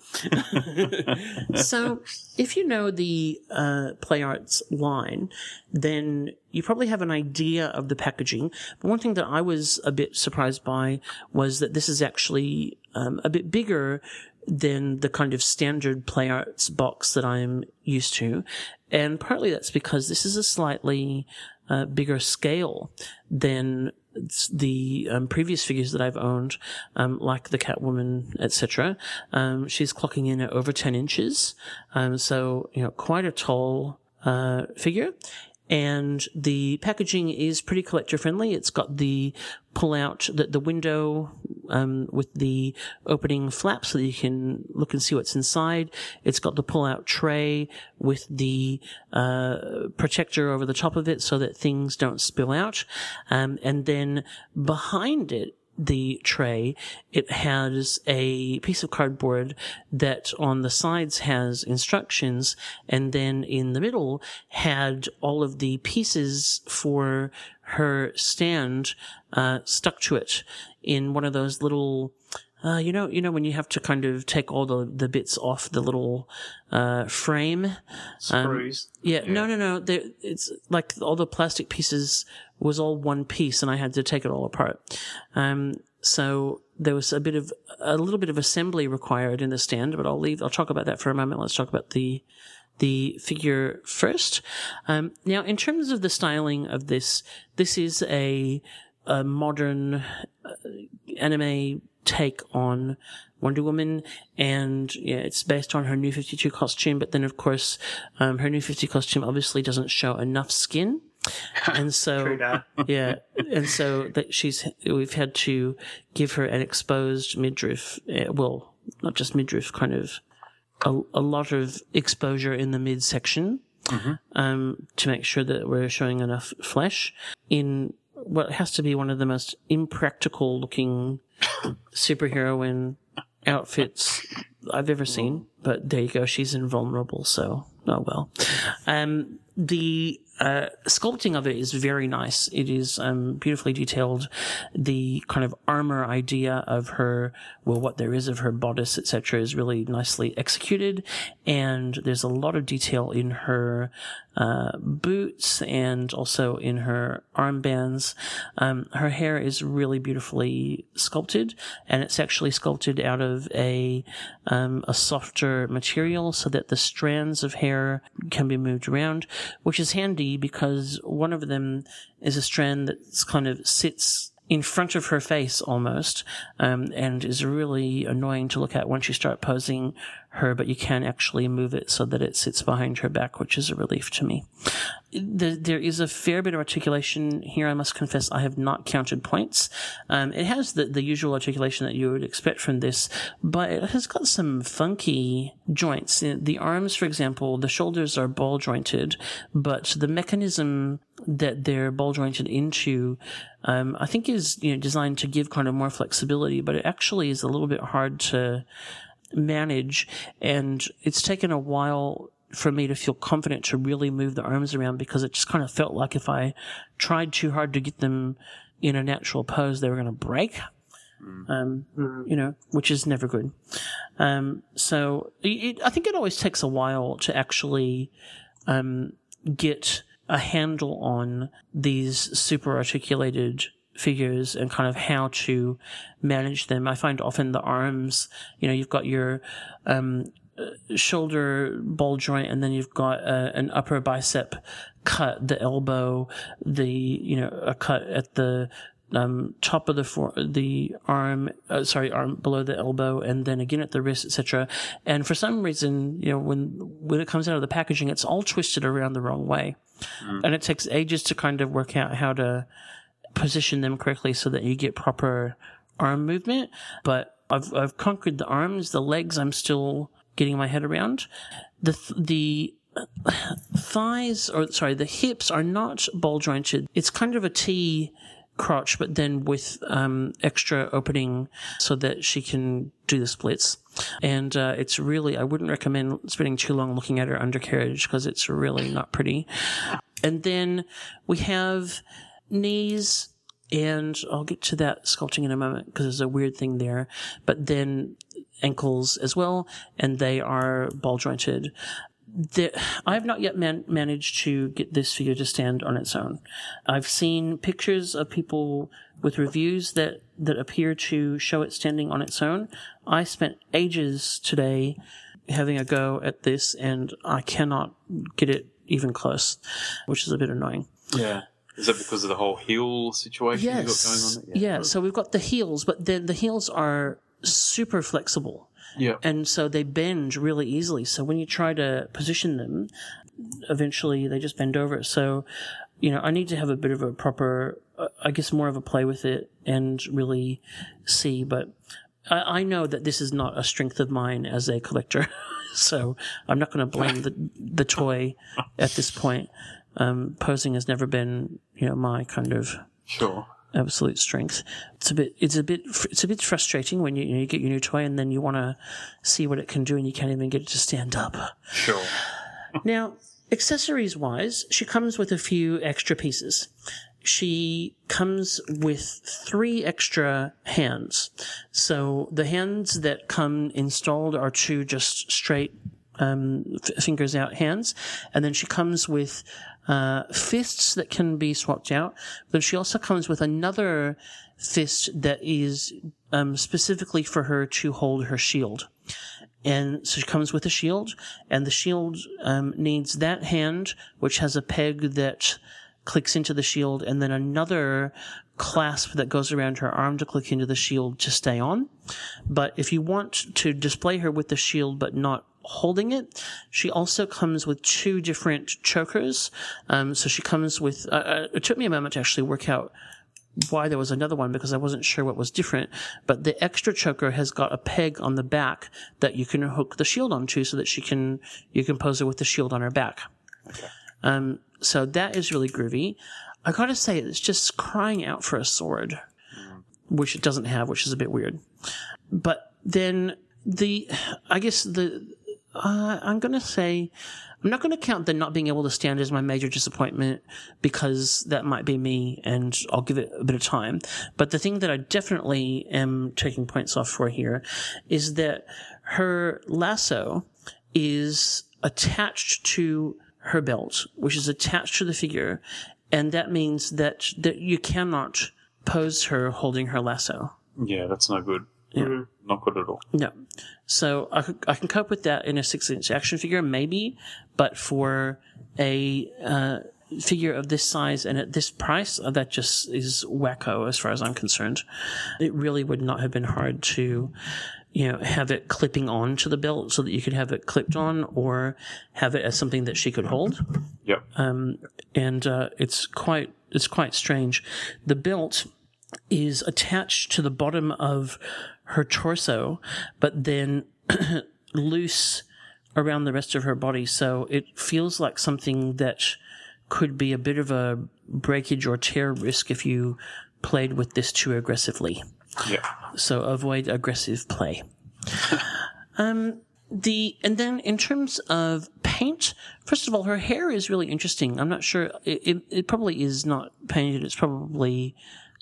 so, if you know the uh, Play Arts line, then you probably have an idea of the packaging. But one thing that I was a bit surprised by was that this is actually um, a bit bigger than the kind of standard Play Arts box that I'm used to, and partly that's because this is a slightly uh, bigger scale than the um, previous figures that I've owned, um, like the Catwoman, etc. Um, she's clocking in at over 10 inches. Um, so, you know, quite a tall, uh, figure. And the packaging is pretty collector friendly. It's got the pull out, the, the window, um, with the opening flap so that you can look and see what's inside. It's got the pull out tray with the, uh, protector over the top of it so that things don't spill out. Um, and then behind it, the tray, it has a piece of cardboard that on the sides has instructions and then in the middle had all of the pieces for her stand, uh, stuck to it in one of those little, uh, you know, you know, when you have to kind of take all the, the bits off the little, uh, frame. Um, Screws. yeah, no, no, no. There, it's like all the plastic pieces was all one piece, and I had to take it all apart. Um, so there was a bit of a little bit of assembly required in the stand, but I'll leave. I'll talk about that for a moment. Let's talk about the the figure first. Um, now, in terms of the styling of this, this is a, a modern uh, anime take on Wonder Woman, and yeah, it's based on her New Fifty Two costume. But then, of course, um, her New Fifty costume obviously doesn't show enough skin, and so yeah, and so that she's we've had to give her an exposed midriff. Uh, well, not just midriff, kind of a, a lot of exposure in the midsection um, to make sure that we're showing enough flesh in what has to be one of the most impractical looking superheroine outfits I've ever seen. But there you go, she's invulnerable, so oh well. Um, the uh, sculpting of it is very nice. It is um, beautifully detailed. The kind of armor idea of her, well, what there is of her bodice, etc., is really nicely executed. And there's a lot of detail in her uh, boots and also in her armbands. Um, her hair is really beautifully sculpted, and it's actually sculpted out of a um, a softer material so that the strands of hair can be moved around, which is handy because one of them is a strand that kind of sits in front of her face almost, um, and is really annoying to look at once you start posing her, but you can actually move it so that it sits behind her back, which is a relief to me. The, there is a fair bit of articulation here. I must confess, I have not counted points. Um, it has the, the usual articulation that you would expect from this, but it has got some funky joints. The, arms, for example, the shoulders are ball jointed, but the mechanism that they're ball jointed into, um, I think is, you know, designed to give kind of more flexibility, but it actually is a little bit hard to manage. And it's taken a while for me to feel confident to really move the arms around because it just kind of felt like if I tried too hard to get them in a natural pose, they were going to break. Um, you know, which is never good. Um, so it, I think it always takes a while to actually, um, get a handle on these super articulated figures and kind of how to manage them. I find often the arms, you know, you've got your, um, shoulder ball joint and then you've got uh, an upper bicep cut the elbow the you know a cut at the um, top of the for- the arm uh, sorry arm below the elbow and then again at the wrist etc and for some reason you know when when it comes out of the packaging it's all twisted around the wrong way. And it takes ages to kind of work out how to position them correctly so that you get proper arm movement but I've I've conquered the arms the legs I'm still getting my head around. The th- the thighs or sorry, the hips are not ball jointed. It's kind of a T crotch, but then with um, extra opening so that she can do the splits. And uh, it's really, I wouldn't recommend spending too long looking at her undercarriage because it's really not pretty. And then we have knees and I'll get to that sculpting in a moment because there's a weird thing there. But then ankles as well, and they are ball jointed. The, I have not yet man- managed to get this figure to stand on its own. I've seen pictures of people with reviews that, that appear to show it standing on its own. I spent ages today having a go at this and I cannot get it even close, which is a bit annoying. Yeah. Is that because of the whole heel situation you've got Yes. going on? Yeah. So we've got the heels, but then the heels are super flexible. Yeah. And so they bend really easily. So when you try to position them, eventually they just bend over. So, you know, I need to have a bit of a proper, uh, I guess more of a play with it and really see. But I, I know that this is not a strength of mine as a collector. so I'm not going to blame the, the toy at this point. Um, posing has never been, you know, my kind of Sure. absolute strength. It's a bit, it's a bit, it's a bit frustrating when you, you, know, you get your new toy and then you want to see what it can do and you can't even get it to stand up. Sure. Now, accessories wise, she comes with a few extra pieces. She comes with three extra hands. So the hands that come installed are two just straight um, f- fingers out hands, and then she comes with uh, fists that can be swapped out. But she also comes with another fist that is um, specifically for her to hold her shield. And so she comes with a shield, and the shield um, needs that hand, which has a peg that clicks into the shield, and then another clasp that goes around her arm to click into the shield to stay on. But if you want to display her with the shield but not holding it, she also comes with two different chokers. Um, so she comes with, uh, uh, it took me a moment to actually work out why there was another one because I wasn't sure what was different. But the extra choker has got a peg on the back that you can hook the shield onto so that she can, you can pose her with the shield on her back. Um, so that is really groovy. I gotta say, it's just crying out for a sword, which it doesn't have, which is a bit weird. But then the, I guess the, uh, I'm gonna say, I'm not gonna count the not being able to stand as my major disappointment because that might be me and I'll give it a bit of time. But the thing that I definitely am taking points off for here is that her lasso is attached to her belt, which is attached to the figure, and that means that, that you cannot pose her holding her lasso. Yeah, that's no good. Yeah. Not good at all. No. So I, I can cope with that in a six inch action figure, maybe, but for a uh, figure of this size and at this price, uh, that just is wacko as far as I'm concerned. It really would not have been hard to, you know, have it clipping on to the belt so that you could have it clipped on or have it as something that she could hold Yep. um, and uh, it's quite it's quite strange. The belt is attached to the bottom of her torso, but then loose around the rest of her body, so it feels like something that could be a bit of a breakage or tear risk if you played with this too aggressively. Yeah. So avoid aggressive play. um, the and then in terms of paint, first of all, her hair is really interesting. I'm not sure it, it, it probably is not painted. It's probably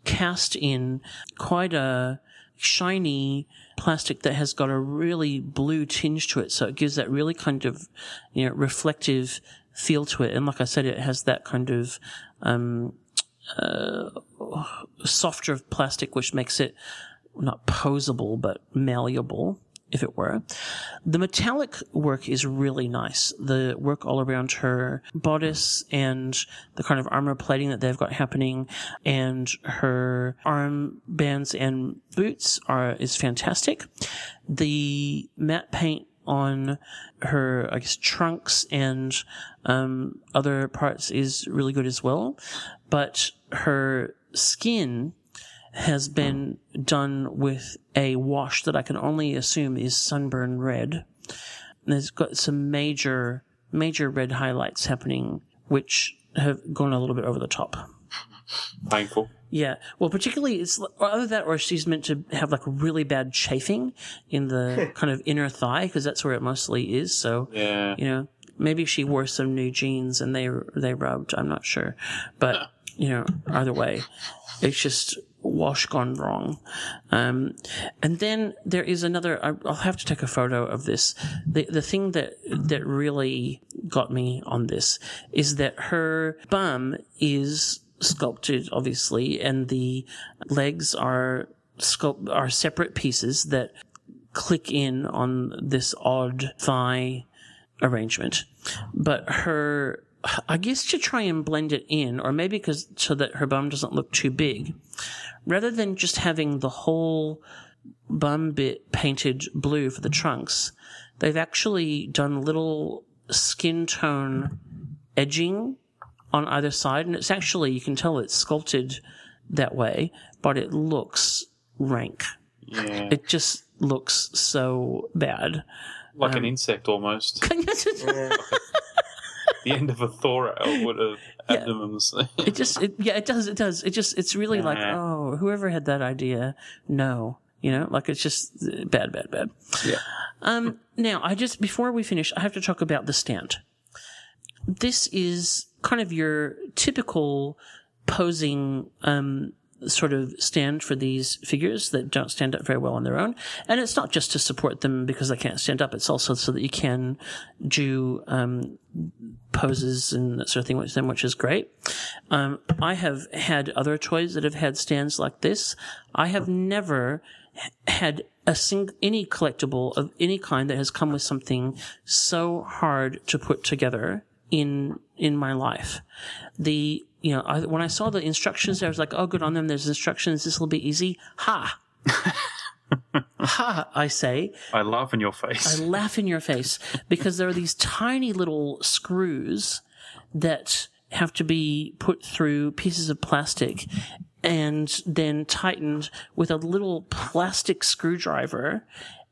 cast in quite a shiny plastic that has got a really blue tinge to it. So it gives that really kind of, you know, reflective feel to it. And like I said, it has that kind of, um, uh, softer plastic, which makes it not posable, but malleable, if it were. The metallic work is really nice. The work all around her bodice and the kind of armor plating that they've got happening and her arm bands and boots are, is fantastic. The matte paint on her, I guess, trunks and um, other parts is really good as well. But her skin has been done with a wash that I can only assume is sunburn red. And it's got some major, major red highlights happening, which have gone a little bit over the top. Painful. Yeah. Well, particularly it's or either that or she's meant to have like really bad chafing in the kind of inner thigh because that's where it mostly is. So, Yeah. you know, maybe she wore some new jeans and they they rubbed. I'm not sure, but you know, either way. It's just wash gone wrong. Um, and then there is another. I- I'll have to take a photo of this. The the thing that that really got me on this is that her bum is sculpted, obviously, and the legs are sculpt are separate pieces that click in on this odd thigh arrangement. But her, I guess to try and blend it in, or maybe because so that her bum doesn't look too big, rather than just having the whole bum bit painted blue for the trunks, they've actually done little skin tone edging on either side, and it's actually you can tell it's sculpted that way, but it looks rank. Yeah, It just looks so bad. like um, an insect almost. the end of a thorax would have Yeah. it just it, yeah it does it does. It just it's really like oh whoever had that idea no. You know like it's just uh, bad bad bad. Yeah. um now i just before we finish i have to talk about the stand. This is kind of your typical posing um sort of stand for these figures that don't stand up very well on their own and it's not just to support them because they can't stand up it's also so that you can do um poses and that sort of thing with them, which is great. Um, I have had other toys that have had stands like this. I have never had a sing- any collectible of any kind that has come with something so hard to put together in in my life. The you know I, when I saw the instructions, I was like, oh, good on them. There's instructions. This will be easy. Ha. ha, I say, I laugh in your face. I laugh in your face because there are these tiny little screws that have to be put through pieces of plastic and then tightened with a little plastic screwdriver.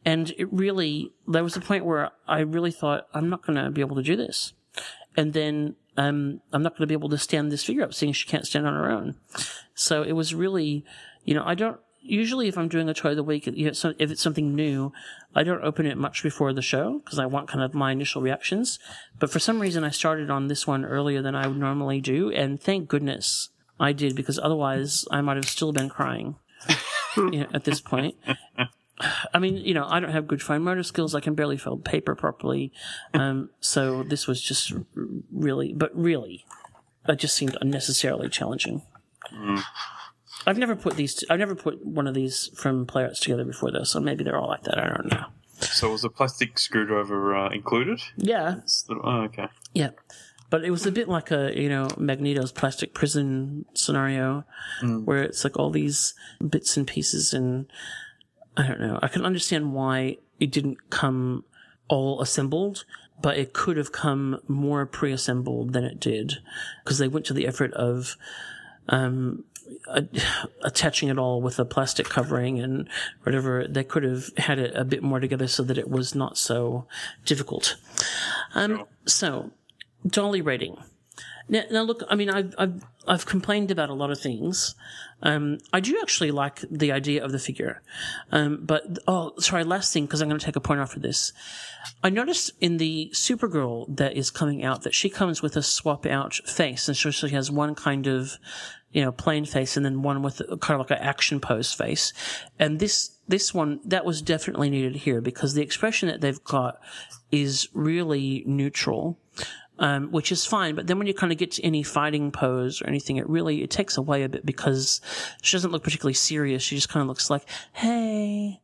And it really, there was a point where I really thought, I'm not going to be able to do this. And then, um, I'm not going to be able to stand this figure up seeing she can't stand on her own. So it was really, you know, I don't, usually if I'm doing a toy of the week, you know, so if it's something new, I don't open it much before the show because I want kind of my initial reactions. But for some reason, I started on this one earlier than I would normally do, and thank goodness I did because otherwise I might have still been crying you know, at this point. I mean, you know, I don't have good fine motor skills. I can barely fold paper properly. Um, so this was just really, but really, it just seemed unnecessarily challenging. I've never put these. I've never put one of these from Play Arts together before, though. So maybe they're all like that. I don't know. So was the plastic screwdriver uh, included? Yeah, the- oh, okay. yeah. But it was a bit like a you know Magneto's plastic prison scenario, where it's like all these bits and pieces, and I don't know. I can understand why it didn't come all assembled, but it could have come more pre-assembled than it did, because they went to the effort of um, a- attaching it all with a plastic covering and whatever. They could have had it a bit more together so that it was not so difficult. Um, so, Dolly rating. Now, now look, I mean, I've, I've, I've complained about a lot of things. Um, I do actually like the idea of the figure. Um, but, oh, sorry, last thing, because I'm going to take a point off of this. I noticed in the Supergirl that is coming out that she comes with a swap out face, and so she has one kind of, you know, plain face and then one with kind of like an action pose face. And this, this one, that was definitely needed here because the expression that they've got is really neutral um, which is fine. But then when you kind of get to any fighting pose or anything, it really it takes away a bit because she doesn't look particularly serious. She just kind of looks like, hey,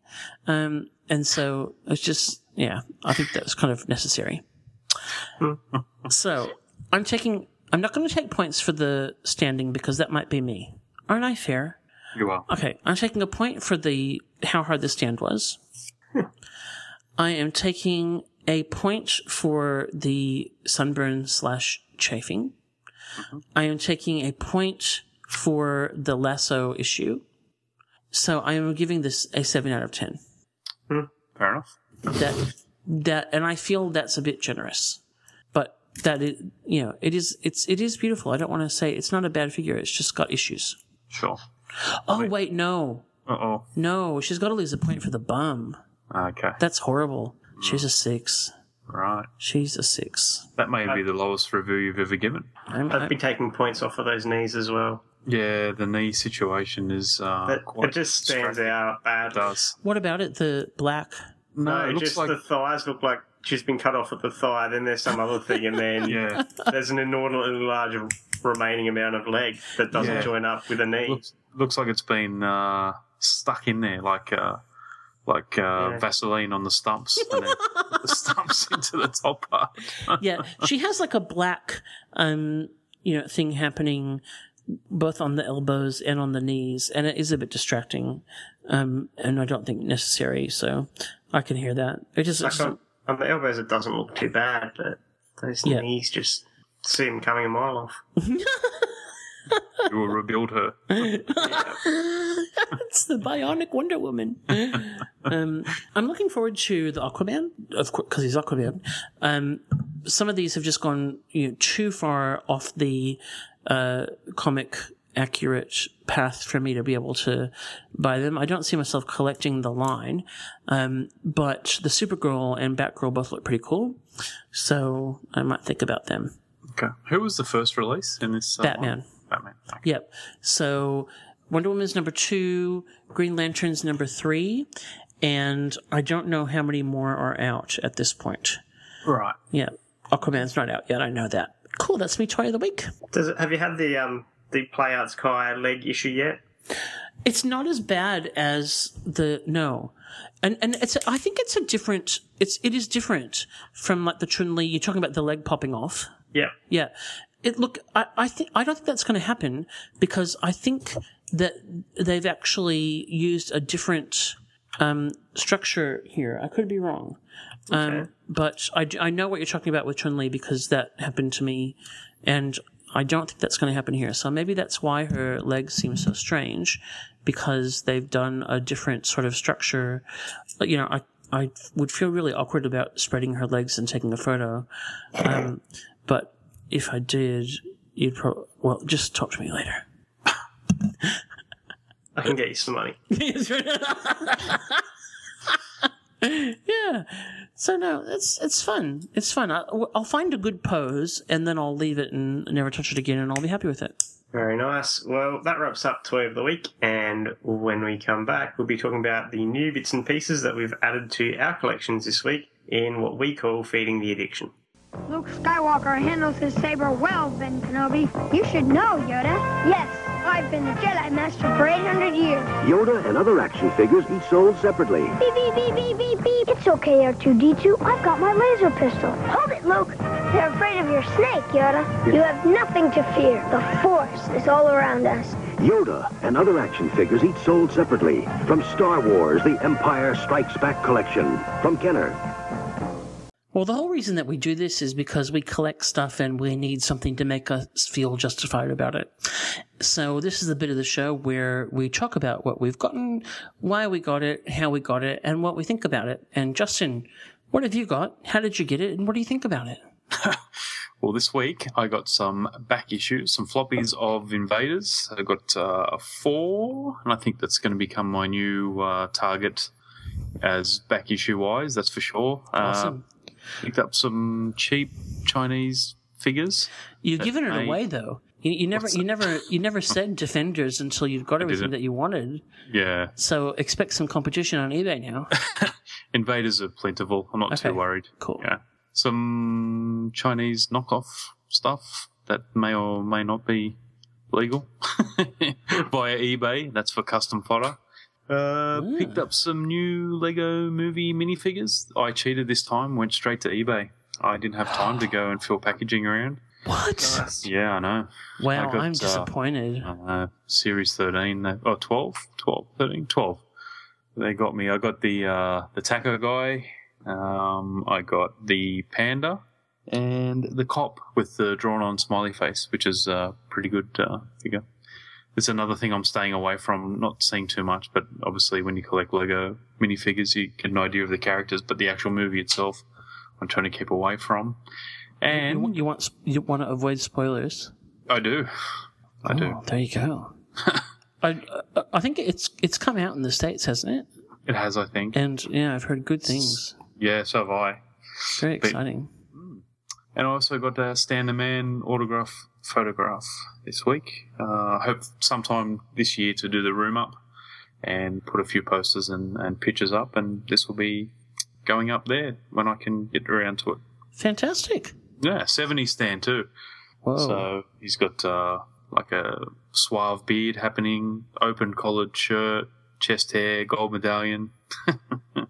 um, and so it's just yeah. I think that was kind of necessary. so I'm taking. I'm not going to take points for the standing because that might be me. Aren't I fair? You are. Okay, I'm taking a point for the how hard the stand was. I am taking a point for the sunburn slash chafing. I am taking a point for the lasso issue. So I am giving this a seven out of ten. Fair enough. That that, and I feel that's a bit generous, but that it, you know, it is it's it is beautiful. I don't want to say it's not a bad figure. It's just got issues. Sure. Oh wait, no, Uh oh. no, she's got to lose a point for the bum. Okay. That's horrible. She's a six. Right. She's a six. That may be the lowest review you've ever given. I'm, I'd be taking points off of those knees as well. Yeah, the knee situation is uh, But quite it just stands distracting. out bad. It does. what about it? The black. No, No, it looks just like the thighs look like she's been cut off at the thigh. Then there's some other thing, and then yeah, there's an inordinately large remaining amount of leg that doesn't Yeah. join up with a knee. looks looks like it's been uh, stuck in there like uh, like uh, Yeah. Vaseline on the stumps, and then the stumps into the top part. Yeah, she has like a black, um, you know, thing happening both on the elbows and on the knees, and it is a bit distracting, um, and I don't think necessary. So I can hear that. It just, Like on, on the elbows, it doesn't look too bad, but those Yeah. knees just see them coming a mile off. You will rebuild her. it's the bionic Wonder Woman. um, I'm looking forward to the Aquaman, of course, because he's Aquaman. Um, some of these have just gone you know, too far off the uh, comic accurate path for me to be able to buy them. I don't see myself collecting the line, um, but the Supergirl and Batgirl both look pretty cool, so I might think about them. Okay. Who was the first release in this? Uh, Batman. one? Batman. Okay. Yep. So Wonder Woman's number two, Green Lantern's number three, and I don't know how many more are out at this point. Right. Yeah. Aquaman's not out yet, I know that. Cool, that's me toy of the week. Does it, have you had the um the Play Arts Kai leg issue yet? It's not as bad as the no. And and it's I think it's a different it's it is different from like the Chun Li you're talking about the leg popping off. Yeah. Yeah. It look I, I think I don't think that's gonna happen because I think that they've actually used a different um, structure here. I could be wrong. Um, but I know what you're talking about with Chun Li because that happened to me, and I don't think that's going to happen here. So maybe that's why her legs seem so strange because they've done a different sort of structure. You know, I I would feel really awkward about spreading her legs and taking a photo. Um, but if I did, you'd probably well just talk to me later. I can get you some money. yeah. So no, it's it's fun. It's fun. I, I'll find a good pose and then I'll leave it and never touch it again, and I'll be happy with it. Very nice. Well, that wraps up Toy of the Week, and when we come back, we'll be talking about the new bits and pieces that we've added to our collections this week in what we call Feeding the Addiction. Luke Skywalker handles his saber well, Ben Kenobi. You should know, Yoda. Yes, I've been the Jedi Master for 800 years. Yoda and other action figures each sold separately. Beep, beep, beep, beep, beep, beep. It's okay, R2-D2. I've got my laser pistol. Hold it, Luke. They're afraid of your snake, Yoda. You have nothing to fear. The Force is all around us. Yoda and other action figures each sold separately. From Star Wars, The Empire Strikes Back collection. From Kenner. Well, the whole reason that we do this is because we collect stuff and we need something to make us feel justified about it. So this is the bit of the show where we talk about what we've gotten, why we got it, how we got it, and what we think about it. And Justin, what have you got? How did you get it? And what do you think about it? Well, this week I got some back issues, some floppies of Invaders. I got uh, four, and I think that's going to become my new uh, target as back issue wise. That's for sure. Awesome. Uh, picked up some cheap Chinese figures. You've given it may- away though. You, you never, you never, you never said Defenders until you got everything that you wanted. Yeah, So expect some competition on eBay now. Invaders are plentiful. I'm not Okay. too worried. Cool. Yeah, some Chinese knockoff stuff that may or may not be legal via eBay. That's for custom fodder. Uh, Picked up some new Lego movie minifigures. I cheated this time. Went straight to eBay. I didn't have time to go and fill packaging around. What? Yeah, I know. Wow, I got, I'm uh, disappointed. uh, series 13 they- oh 12 12 13 12 they got me i got the uh the taco guy um i got the panda and the cop with the drawn on smiley face which is a pretty good uh, figure it's another thing i'm staying away from not seeing too much but obviously when you collect lego minifigures you get an idea of the characters but the actual movie itself i'm trying to keep away from and you, you want you want to avoid spoilers. i do i do Oh, there you go. I I- think it's it's come out in the states, hasn't it? it has i think And yeah, I've heard good things. Yeah, so have I. Very But- exciting. And I also got a Stan the Man autograph photograph this week. Uh, I hope sometime this year to do the room up and put a few posters and, and pictures up, and this will be going up there when I can get around to it. Fantastic. Yeah, 70 Stan too. Whoa. So he's got uh, like a suave beard happening, open collared shirt, chest hair, gold medallion.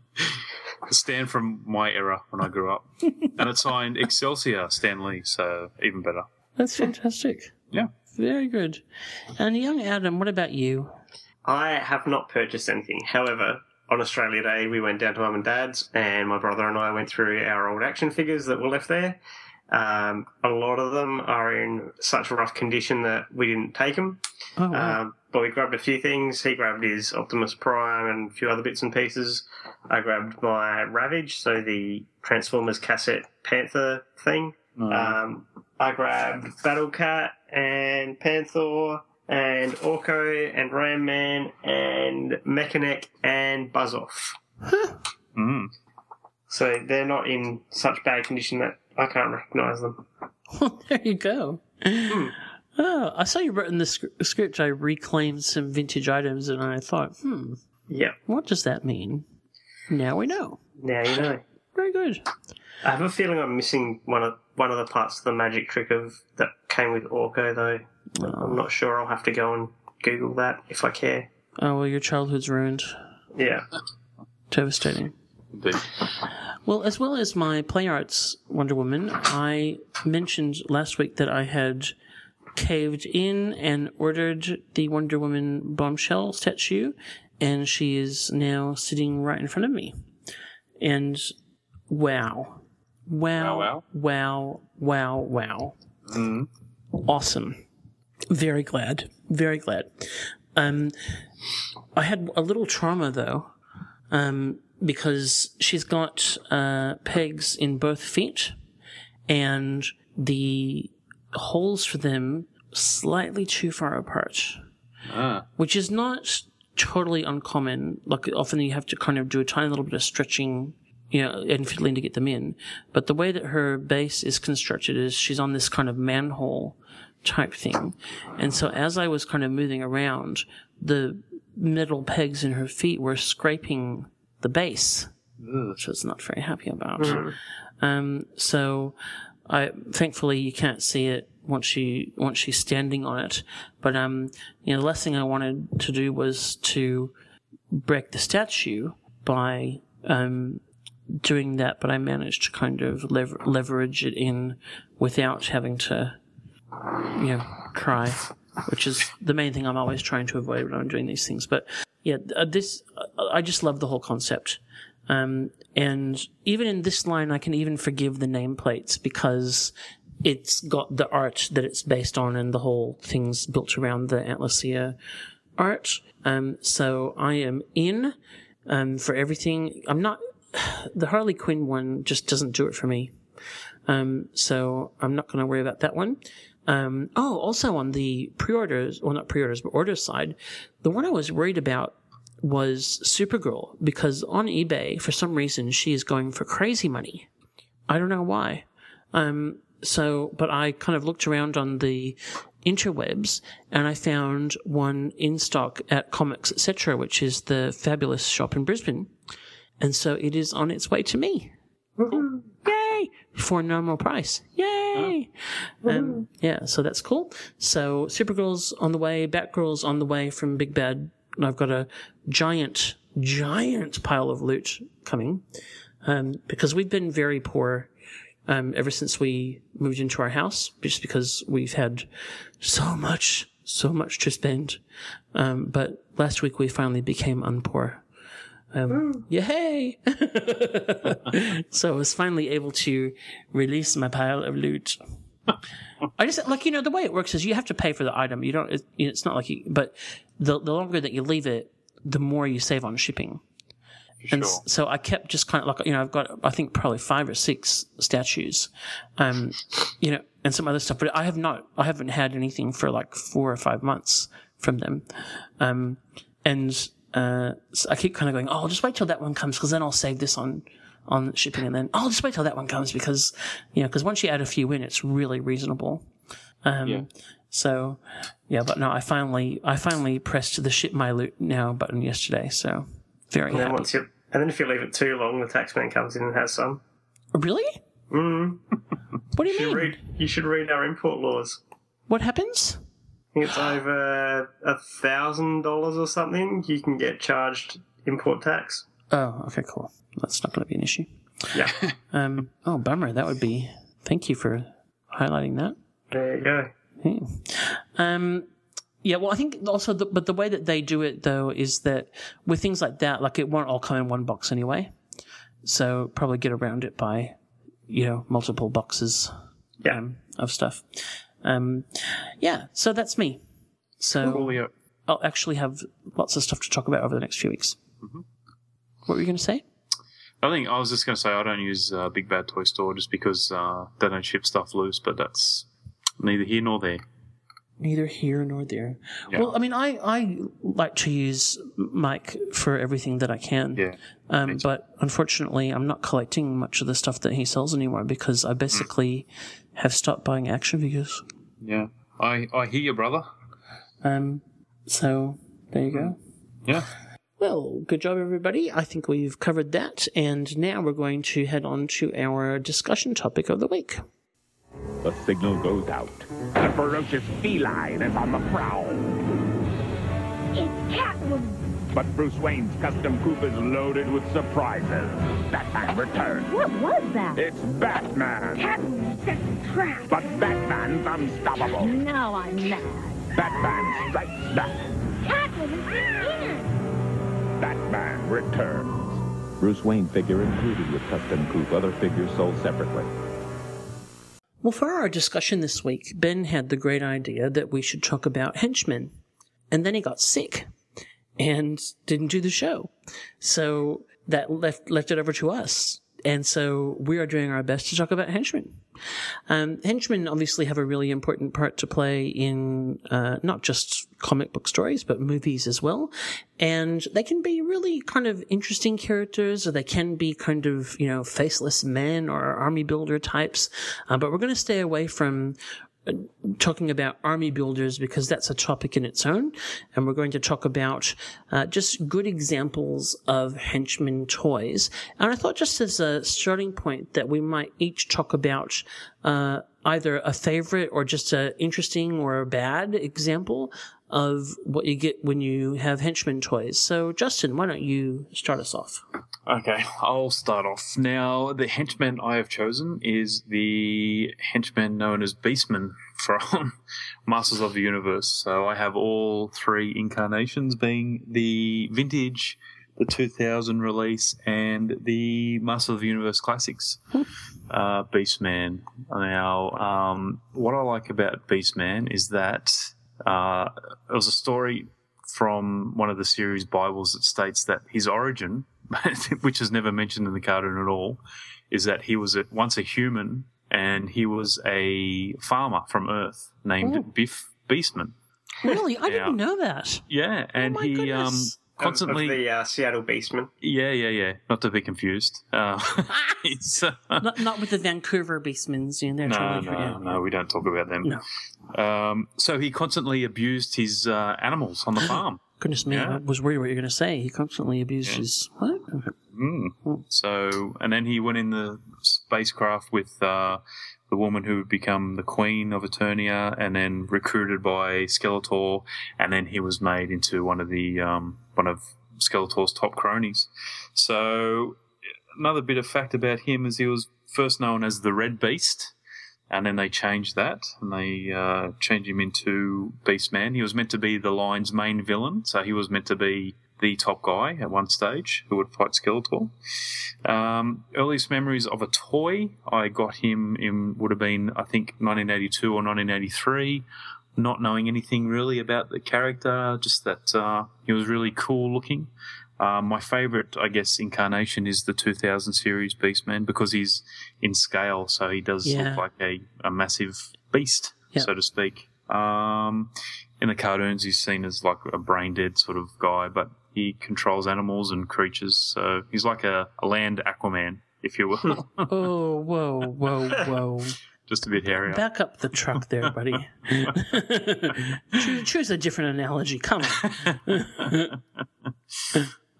Stan from my era when I grew up. and it's signed Excelsior Stan Lee, so even better. That's fantastic. Yeah. Very good. And young Adam, what about you? I have not purchased anything. However, on Australia Day, we went down to mum and dad's, and my brother and I went through our old action figures that were left there. Um, a lot of them are in such rough condition that we didn't take them. Oh, wow. Um, but we grabbed a few things. He grabbed his Optimus Prime and a few other bits and pieces. I grabbed my Ravage, so the Transformers cassette Panther thing. Um, I grabbed Battle Cat and Panthor and Orko and Ram Man and Mekaneck and Buzz Off. Mm. So they're not in such bad condition that I can't recognise them. there you go. Oh, I saw you wrote in the sc- script. I reclaimed some vintage items, and I thought, hmm, Yeah, what does that mean? Now we know. now you know. Very good. I have a feeling I'm missing one of one of the parts of the magic trick of that came with Orko though. I'm not sure. I'll have to go and Google that if I care. Oh well, your childhood's ruined. Yeah. Devastating. Indeed. Well, as well as my Play Arts Wonder Woman, I mentioned last week that I had caved in and ordered the Wonder Woman bombshell statue, and she is now sitting right in front of me. And wow. Wow. Wow. Wow. Wow. Mm. Awesome. Very glad. Very glad. Um, I had a little trauma though, um, because she's got uh, pegs in both feet, and the holes for them slightly too far apart, Ah. which is not totally uncommon. Like often you have to kind of do a tiny little bit of stretching. You know, and fiddling to get them in. But the way that her base is constructed is she's on this kind of manhole type thing. And so as I was kind of moving around, the metal pegs in her feet were scraping the base, which I was not very happy about. Um, so I, thankfully you can't see it once she, once she's standing on it. But, um, you know, the last thing I wanted to do was to break the statue by, um, doing that, but I managed to kind of lever- leverage it in without having to, you know, cry, which is the main thing I'm always trying to avoid when I'm doing these things. But yeah, uh, this, uh, I just love the whole concept. Um, and even in this line, I can even forgive the nameplates because it's got the art that it's based on and the whole thing's built around the Ant Lucia art. Um, so I am in, um, for everything. I'm not, the Harley Quinn one just doesn't do it for me. Um, so I'm not going to worry about that one. Um, oh, also on the pre-orders, well, not pre-orders, but order side, the one I was worried about was Supergirl because on eBay, for some reason, she is going for crazy money. I don't know why. Um, so, but I kind of looked around on the interwebs and I found one in stock at Comics Etc., which is the fabulous shop in Brisbane. And so it is on its way to me. Yay! For a normal price. Yay! Um, yeah, so that's cool. So Supergirl's on the way, Batgirl's on the way from Big Bad, and I've got a giant, giant pile of loot coming. Um, because we've been very poor, um, ever since we moved into our house, just because we've had so much, so much to spend. Um, but last week we finally became unpoor. Um, yay! so I was finally able to release my pile of loot. I just like you know the way it works is you have to pay for the item. You don't. It, it's not like you. But the the longer that you leave it, the more you save on shipping. And so I kept just kind of like you know I've got I think probably five or six statues, um, you know, and some other stuff. But I have not. I haven't had anything for like four or five months from them, um, and uh, so I keep kind of going. Oh, I'll just wait till that one comes because then I'll save this on on shipping, and then I'll just wait till that one comes because you know because once you add a few in, it's really reasonable. Um, Yeah. So yeah, but no, I finally I finally pressed the ship my loot now button yesterday, so very And then happy. once you, and then if you leave it too long, the taxman comes in and has some. Really? Mm. What do you should mean? read. You should read our import laws. What happens? It's over a thousand dollars or something. You can get charged import tax. Oh, okay, cool. That's not going to be an issue. Yeah. Um. Oh, bummer. That would be. Thank you for highlighting that. There you go. Yeah. Um, yeah, well, I think also, the, but the way that they do it though is that with things like that, like it won't all come in one box anyway. So probably get around it by, you know, multiple boxes Yeah. um, of stuff. Um, yeah, so that's me. So Coolio. I'll actually have lots of stuff to talk about over the next few weeks. What were you going to say? I think I was just going to say I don't use uh, Big Bad Toy Store just because uh, they don't ship stuff loose, but that's neither here nor there. Neither here nor there. Yeah. Well, I mean, I, I like to use Mike for everything that I can. Yeah. Um, but unfortunately, I'm not collecting much of the stuff that he sells anymore because I basically have stopped buying action figures. Yeah. I, I hear you, brother. Um, so there you go. Yeah. Well, good job, everybody. I think we've covered that, and now we're going to head on to our discussion topic of the week. The signal goes out. A ferocious feline is on the prowl. It's Catwoman. But Bruce Wayne's custom coupe is loaded with surprises. Batman returns. What was that? It's Batman. Catwoman set the trap. But Batman's unstoppable. Now I'm mad. Batman strikes back. Catwoman's in here. Batman returns. Bruce Wayne figure included with custom coupe. Other figures sold separately. Well, for our discussion this week, Ben had the great idea that we should talk about henchmen. And then he got sick and didn't do the show. So that left, left it over to us. And so we are doing our best to talk about henchmen. Um, henchmen obviously have a really important part to play in uh, not just comic book stories, but movies as well. And they can be really kind of interesting characters, or they can be kind of, you know, faceless men or army builder types. Uh, but we're going to stay away from talking about army builders because that's a topic in its own. And we're going to talk about uh, just good examples of henchman toys. And I thought just as a starting point that we might each talk about uh, either a favorite or just a interesting or a bad example of what you get when you have henchman toys. So Justin, why don't you start us off? Okay, I'll start off. Now, the henchman I have chosen is the henchman known as Beastman from Masters of the Universe. So I have all three incarnations being the vintage, the 2000 release, and the Masters of the Universe classics. uh, Beastman. Now, um, what I like about Beastman is that uh, it was a story from one of the series Bibles that states that his origin, which is never mentioned in the cartoon at all, is that he was a, once a human and he was a farmer from Earth named Oh. Biff Beastman. Really? I Yeah. didn't know that. Yeah, and my he um. Constantly. Of, of the uh, Seattle Beastman. yeah, yeah, yeah. Not to be confused. Uh, it's, uh, not, not with the Vancouver Beastmans. You know, they're no, totally no, different. no, we don't talk about them. No. Um, so he constantly abused his uh, animals on the farm. Goodness me, Yeah. I was worried what you were going to say. He constantly abused his what? Mm. So, and then he went in the spacecraft with uh, the woman who would become the queen of Eternia, and then recruited by Skeletor, and then he was made into one of the um, one of Skeletor's top cronies. So, another bit of fact about him is he was first known as the Red Beast. And then they changed that, and they uh, changed him into Beastman. He was meant to be the line's main villain, so he was meant to be the top guy at one stage who would fight Skeletor. Um, earliest memories of a toy, I got him in would have been I think 1982 or 1983. Not knowing anything really about the character, just that uh, he was really cool looking. Um, my favorite, I guess, incarnation is the 2000 series Beastman because he's in scale, so he does Yeah. look like a, a massive beast, Yeah. so to speak. Um, in the cartoons, he's seen as like a brain dead sort of guy, but he controls animals and creatures, so he's like a, a land Aquaman. if you will. Oh, whoa, whoa, whoa. Just a bit hairier. Back up the truck there, buddy. choose, choose a different analogy. Come on.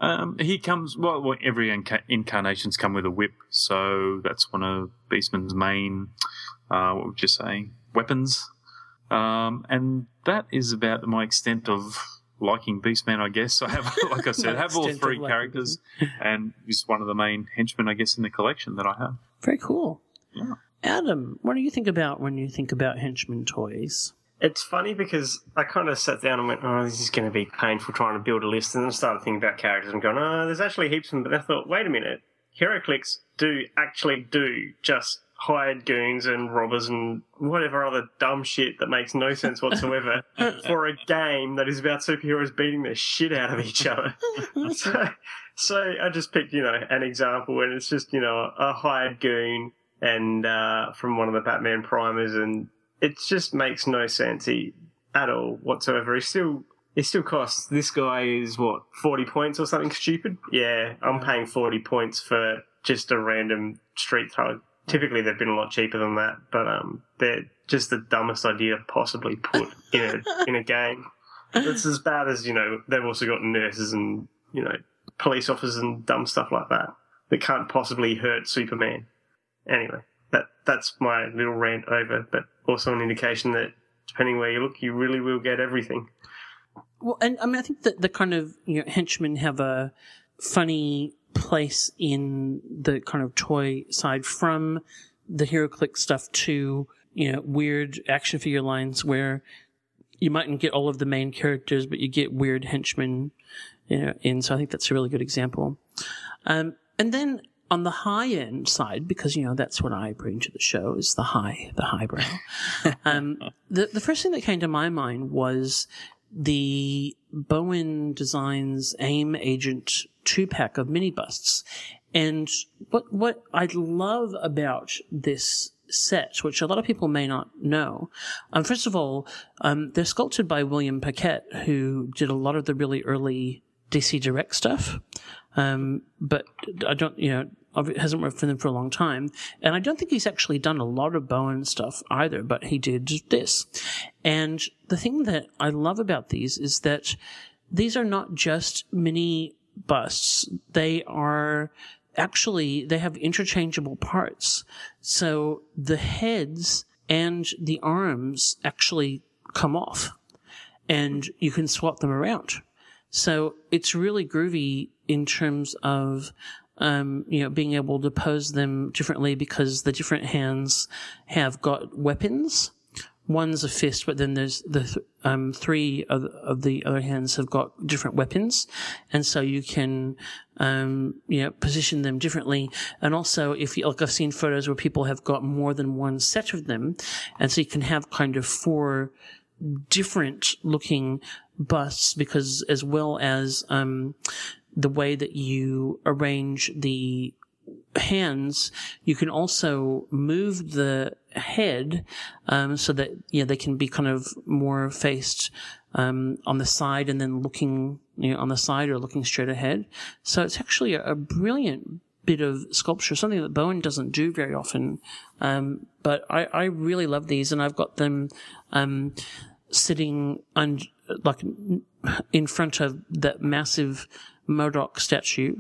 Um, he comes. Well, well every inca- incarnations come with a whip, so that's one of Beastman's main. Uh, what would you say? Weapons. Um, and that is about my extent of liking Beastman, I guess. I have, like I said, have all three characters, and he's one of the main henchmen, I guess, in the collection that I have. Very cool. Yeah. Adam, what do you think about when you think about henchman toys? It's funny because I kind of sat down and went, "Oh, this is going to be painful trying to build a list," and then I started thinking about characters and going, "Oh, there's actually heaps of them." But I thought, wait a minute, HeroClix do actually do just hired goons and robbers and whatever other dumb shit that makes no sense whatsoever for a game that is about superheroes beating the shit out of each other. so, so I just picked, you know, an example and it's just, you know, a hired goon and uh, from one of the Batman primers, and it just makes no sense he, at all whatsoever. He still it still costs. This guy is what forty points or something stupid. Yeah, I'm paying forty points for just a random street thug. Typically, they've been a lot cheaper than that, but um, they're just the dumbest idea possibly put in a in a game. It's as bad as you know. They've also got nurses and you know police officers and dumb stuff like that that can't possibly hurt Superman. Anyway, that that's my little rant over, but also an indication that depending where you look, you really will get everything. Well, and I mean, I think that the kind of you know henchmen have a funny place in the kind of toy side from the HeroClix stuff to you know weird action figure lines where you mightn't get all of the main characters, but you get weird henchmen. You know, and so I think that's a really good example. Um, and then on the high end side, because you know that's what I bring to the show is the high, the highbrow. um, the the first thing that came to my mind was the Bowen Designs AIM Agent two pack of mini busts, and what what I love about this set, which a lot of people may not know, um, first of all, um, they're sculpted by William Paquette, who did a lot of the really early DC Direct stuff. Um, but I don't, you know, hasn't worked for them for a long time. And I don't think he's actually done a lot of Bowen stuff either, but he did this. And the thing that I love about these is that these are not just mini busts. They are actually, they have interchangeable parts. So the heads and the arms actually come off and you can swap them around. So it's really groovy in terms of, um, you know, being able to pose them differently because the different hands have got weapons. One's a fist, but then there's the th- um, three of, of the other hands have got different weapons, and so you can, um, you know, position them differently. And also, if you like, I've seen photos where people have got more than one set of them, and so you can have kind of four different looking busts because as well as um, the way that you arrange the hands, you can also move the head um, so that you know they can be kind of more faced um, on the side and then looking you know on the side or looking straight ahead. So it's actually a, brilliant bit of sculpture, something that Bowen doesn't do very often. Um, but I, I really love these, and I've got them um, sitting like in front of that massive MODOK statue,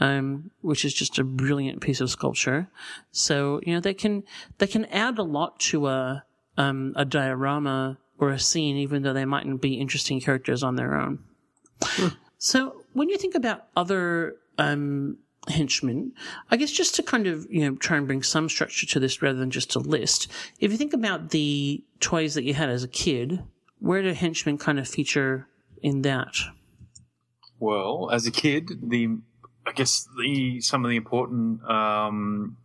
um, which is just a brilliant piece of sculpture. So you know they can they can add a lot to a um, a diorama or a scene, even though they mightn't be interesting characters on their own. So when you think about other um, henchmen, I guess just to kind of you know try and bring some structure to this rather than just a list. If you think about the toys that you had as a kid, where do henchmen kind of feature in that? Well, as a kid, the I guess the some of the important, um,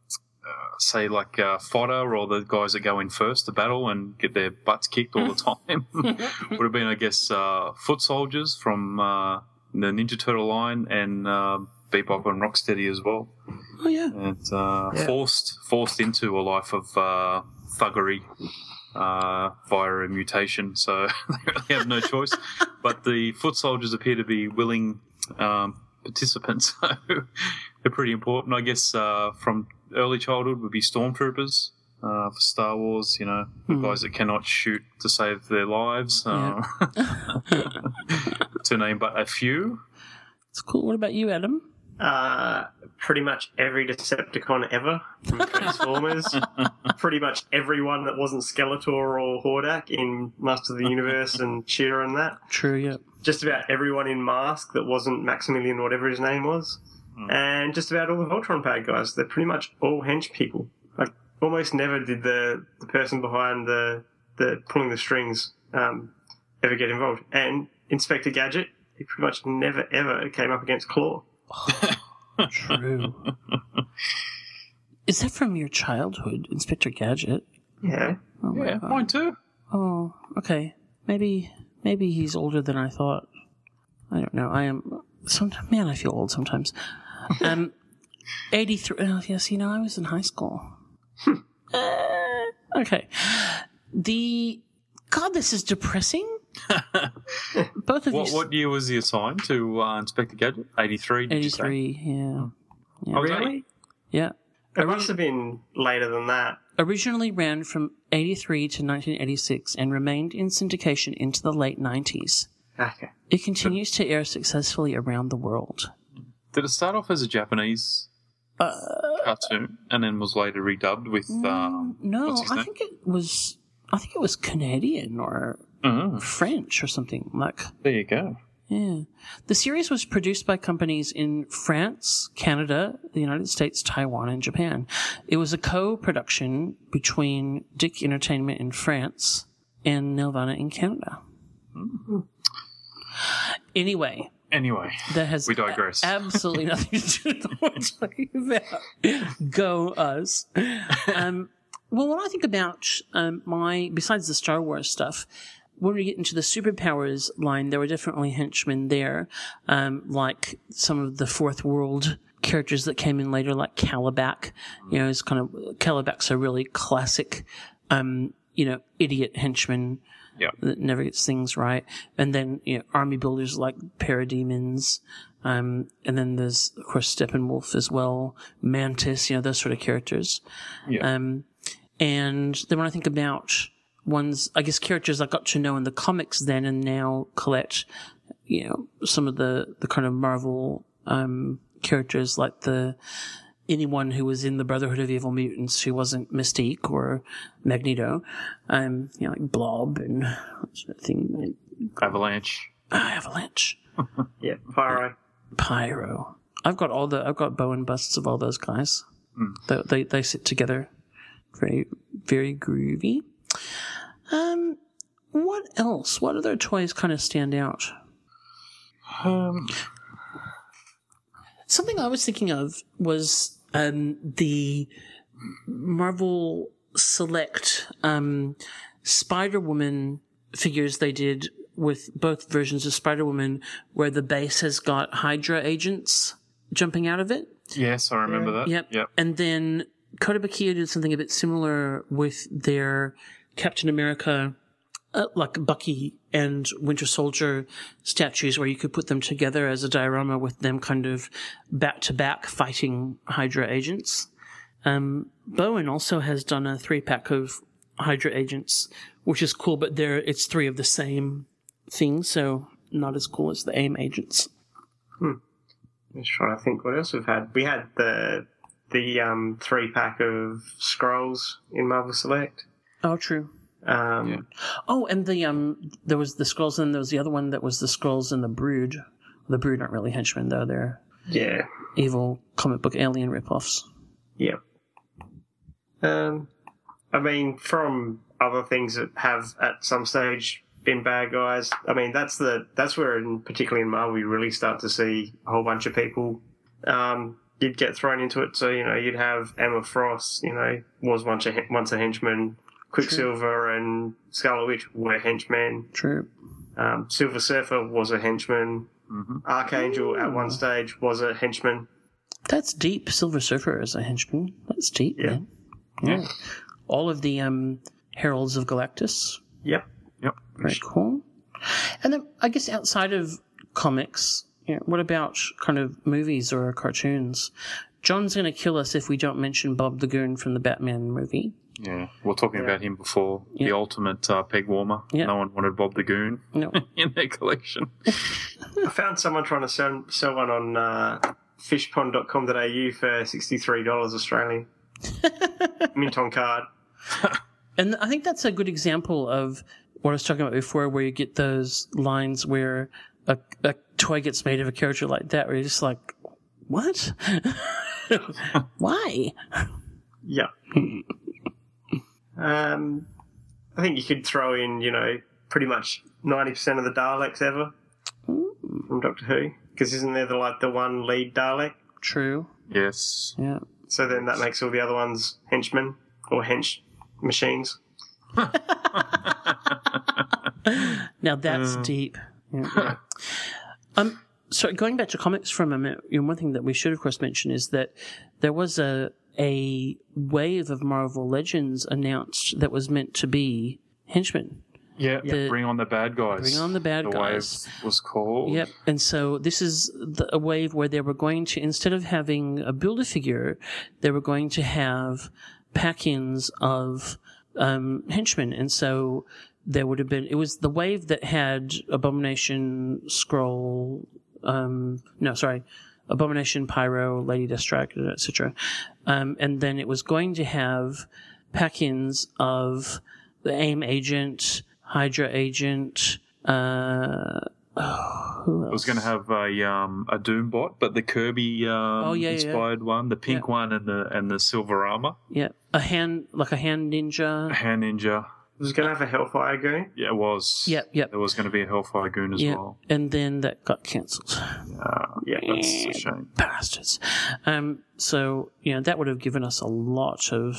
uh, say like uh, fodder or the guys that go in first to battle and get their butts kicked all the time would have been, I guess, uh, foot soldiers from uh, the Ninja Turtle line and uh, Bebop and Rocksteady as well. Oh yeah, and uh, Yeah. forced forced into a life of uh, thuggery uh, via a mutation, so they really have no choice. but the foot soldiers appear to be willing um, participants, so they're pretty important. I guess uh, from early childhood would be stormtroopers uh, for Star Wars. You know, the Hmm. guys that cannot shoot to save their lives. Uh, to name but a few. It's cool. What about you, Adam? Uh, pretty much every Decepticon ever from Transformers. pretty much everyone that wasn't Skeletor or Hordak in Master of the Universe and Cheetah and that. True. Yeah. Just about everyone in Mask that wasn't Maximilian, whatever his name was. And just about all the Voltron bad guys. They're pretty much all hench people. Like, almost never did the, the person behind the, the pulling the strings um, ever get involved. And Inspector Gadget, he pretty much never ever came up against Claw. True. Is that from your childhood, Inspector Gadget? Yeah. Oh my Yeah, mine too. Oh, okay. Maybe maybe he's older than I thought. I don't know. I am. Some man, I feel old sometimes. Um, eighty three. Oh, yes, you know, I was in high school. Uh, okay. The God, this is depressing. Both of What, you. what year was he assigned to uh, Inspector Gadget? 83, did you say? three. Yeah. yeah. Oh, Really? Yeah. It must have been later than that. Originally ran from 83 to 1986 and remained in syndication into the late 90s. Okay. It continues to air successfully around the world. Did it start off as a Japanese uh, cartoon and then was later redubbed with mm, um, No, what's his I name? think it was. I think it was Canadian or Oh, French or something like. there you go. Yeah, the series was produced by companies in France, Canada, the United States, Taiwan, and Japan. It was a co-production between DIC Entertainment in France and Nelvana in Canada. Anyway, Anyway, that has we digress. a- absolutely nothing to do with what we're talking about. Go us. Um, well, when I think about um, my, besides the Star Wars stuff, when we get into the superpowers line, there were definitely henchmen there, um, like some of the Fourth World characters that came in later, like Kalibak. You know, it's kind of Kalibak's a really classic, um, you know, idiot henchman Yeah. that never gets things right. And then, you know, army builders like parademons. Um, and then there's, of course, Steppenwolf as well, Mantis, you know, those sort of characters. Yeah. Um, and then when I think about ones, I guess characters I got to know in the comics then and now collect, you know, some of the, the kind of Marvel, um, characters like the, anyone who was in the Brotherhood of Evil Mutants who wasn't Mystique or Magneto, um, you know, like Blob and that sort of thing, Avalanche. Ah, Avalanche, Yeah, Pyro. Pyro. I've got all the, I've got Bowen busts of all those guys. Hmm. They, they, they sit together very, very groovy. Um, what else? What other toys kind of stand out? Um, Something I was thinking of was um, the Marvel Select um, Spider Woman figures they did with both versions of Spider Woman, where the base has got Hydra agents jumping out of it. yes, I remember that. Yep. Yep. And then Kotobukiya did something a bit similar with their Captain America, uh, like Bucky and Winter Soldier statues, where you could put them together as a diorama with them kind of back to back fighting Hydra agents. Um, Bowen also has done a three pack of Hydra agents, which is cool, but there it's three of the same thing, so not as cool as the AIM agents. i'm Just trying to think what else we've had. We had the the um, three pack of Skrulls in Marvel Select. Oh, true. Um, Oh, and the um, there was the Skrulls, and there was the other one that was the Skrulls and the Brood. The Brood aren't really henchmen, though; they're yeah. evil comic book alien ripoffs. Yeah. Um, I mean, from other things that have at some stage been bad guys. I mean, that's the that's where, in, particularly in Marvel, you really start to see a whole bunch of people. Um, you'd get thrown into it. So you know, you'd have Emma Frost. You know, was once a once a henchman. Quicksilver and Scarlet Witch were henchmen. True. Um, Silver Surfer was a henchman. Archangel at one stage was a henchman. That's deep. Silver Surfer is a henchman. That's deep, Yeah. man. Yeah. All of the um, Heralds of Galactus. Yep. Yep. Very cool. And then I guess outside of comics, Yeah. What about kind of movies or cartoons? John's going to kill us if we don't mention Bob the Goon from the Batman movie. Yeah, we are talking about him before. Yeah. The ultimate uh, peg warmer. Yeah. No one wanted Bob the Goon No. in their collection. I found someone trying to sell, sell one on uh, fishpond.com.au for $63 Australian. Mint on card. And I think that's a good example of what I was talking about before, where you get those lines where a, a toy gets made of a character like that, where you're just like, what? Why? Yeah. Um, I think you could throw in, you know, pretty much 90% of the Daleks ever from Doctor Who. Because isn't there the, like the one lead Dalek? True. Yes. Yeah. So then that makes all the other ones henchmen or hench machines. Now that's Mm. deep. Yeah. um, so going back to comics for a moment, you know, one thing that we should of course mention is that there was a a wave of Marvel Legends announced that was meant to be henchmen. Yeah, The- bring on the bad guys. Bring on the bad the guys. wave was called. Yep. And so this is the, a wave where they were going to, instead of having a builder figure, they were going to have pack ins of um, henchmen. And so there would have been, it was the wave that had Abomination, Skrull, um, no, sorry, Abomination, Pyro, Lady Deathstrike, etc. Um, and then it was going to have pack ins of the AIM agent, Hydra agent, uh, oh, who else? It was going to have a um, a Doombot, but the Kirby um, Oh, yeah, yeah, yeah. inspired one, the pink one, and the and the silver armor, Yeah, a hand like a hand ninja. A hand ninja. It was going to have a Hellfire Goon. Yeah, it was. Yep, yep. There was going to be a Hellfire Goon as Yeah, well. and then that got cancelled. Uh, yeah, that's a shame. Bastards. Um, so you know that would have given us a lot of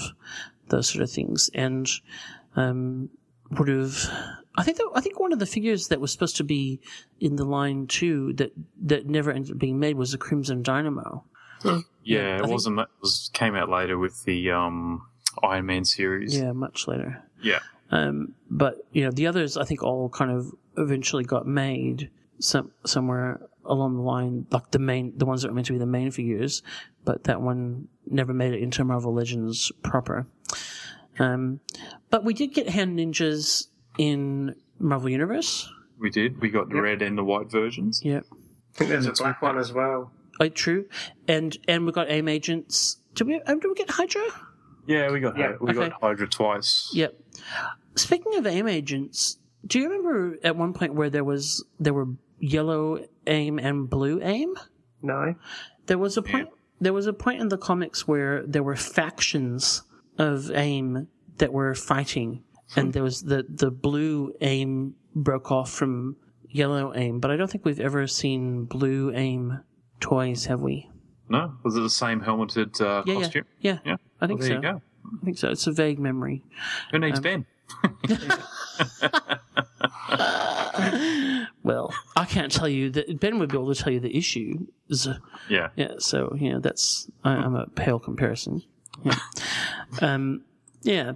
those sort of things, and um, would have. I think that, I think one of the figures that was supposed to be in the line too that that never ended up being made was the Crimson Dynamo. Yeah, I it think- wasn't. It was came out later with the um, Iron Man series. Yeah, much later. Yeah. Um, but you know, the others I think all kind of eventually got made some somewhere along the line, like the main, the ones that were meant to be the main figures, but that one never made it into Marvel Legends proper. Um, but we did get hand ninjas in Marvel Universe. We did. We got the red and the white versions. Yep. I think there's a black one as well. Oh, true. And and we got AIM agents. Did we? Um, did we get Hydra? Yeah, we got Yeah, we okay. got Hydra twice. Yep. Speaking of AIM agents, do you remember at one point where there was there were yellow AIM and blue AIM? No. There was a point. There was a point in the comics where there were factions of AIM that were fighting, and there was the the blue AIM broke off from yellow AIM, but I don't think we've ever seen blue AIM toys, have we? No, was it the same helmeted uh, Yeah, costume? yeah, yeah. Yeah. I think Well, there so. you go. I think so. It's a vague memory. Who needs Um, Ben? Well, I can't tell you that Ben would be able to tell you the issue. Yeah. Yeah, so you know that's I, I'm a pale comparison. Yeah. um, yeah,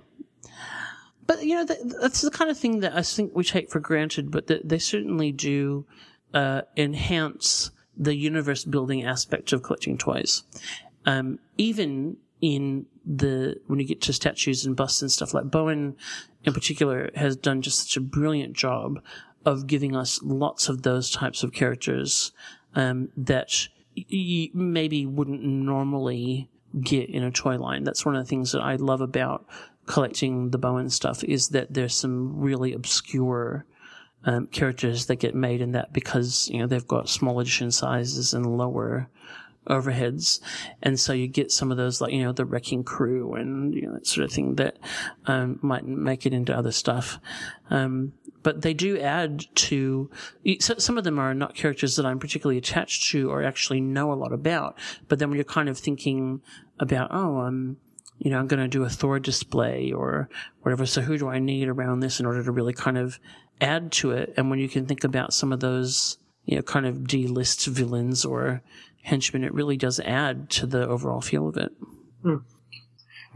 but you know that, that's the kind of thing that I think we take for granted, but that they certainly do uh, enhance the universe building aspect of collecting toys. Um, even in the when you get to statues and busts and stuff like Bowen, in particular, has done just such a brilliant job of giving us lots of those types of characters um, that y- y- maybe wouldn't normally get in a toy line. That's one of the things that I love about collecting the Bowen stuff is that there's some really obscure um, characters that get made in that because you know they've got small edition sizes and lower overheads, and so you get some of those like you know the wrecking crew and you know that sort of thing that um, might make it into other stuff. Um, but they do add to so- some of them are not characters that I'm particularly attached to or actually know a lot about. But then when you're kind of thinking about oh um you know I'm going to do a Thor display or whatever, so who do I need around this in order to really kind of add to it? And when you can think about some of those you know kind of D-list villains or henchmen, it really does add to the overall feel of it.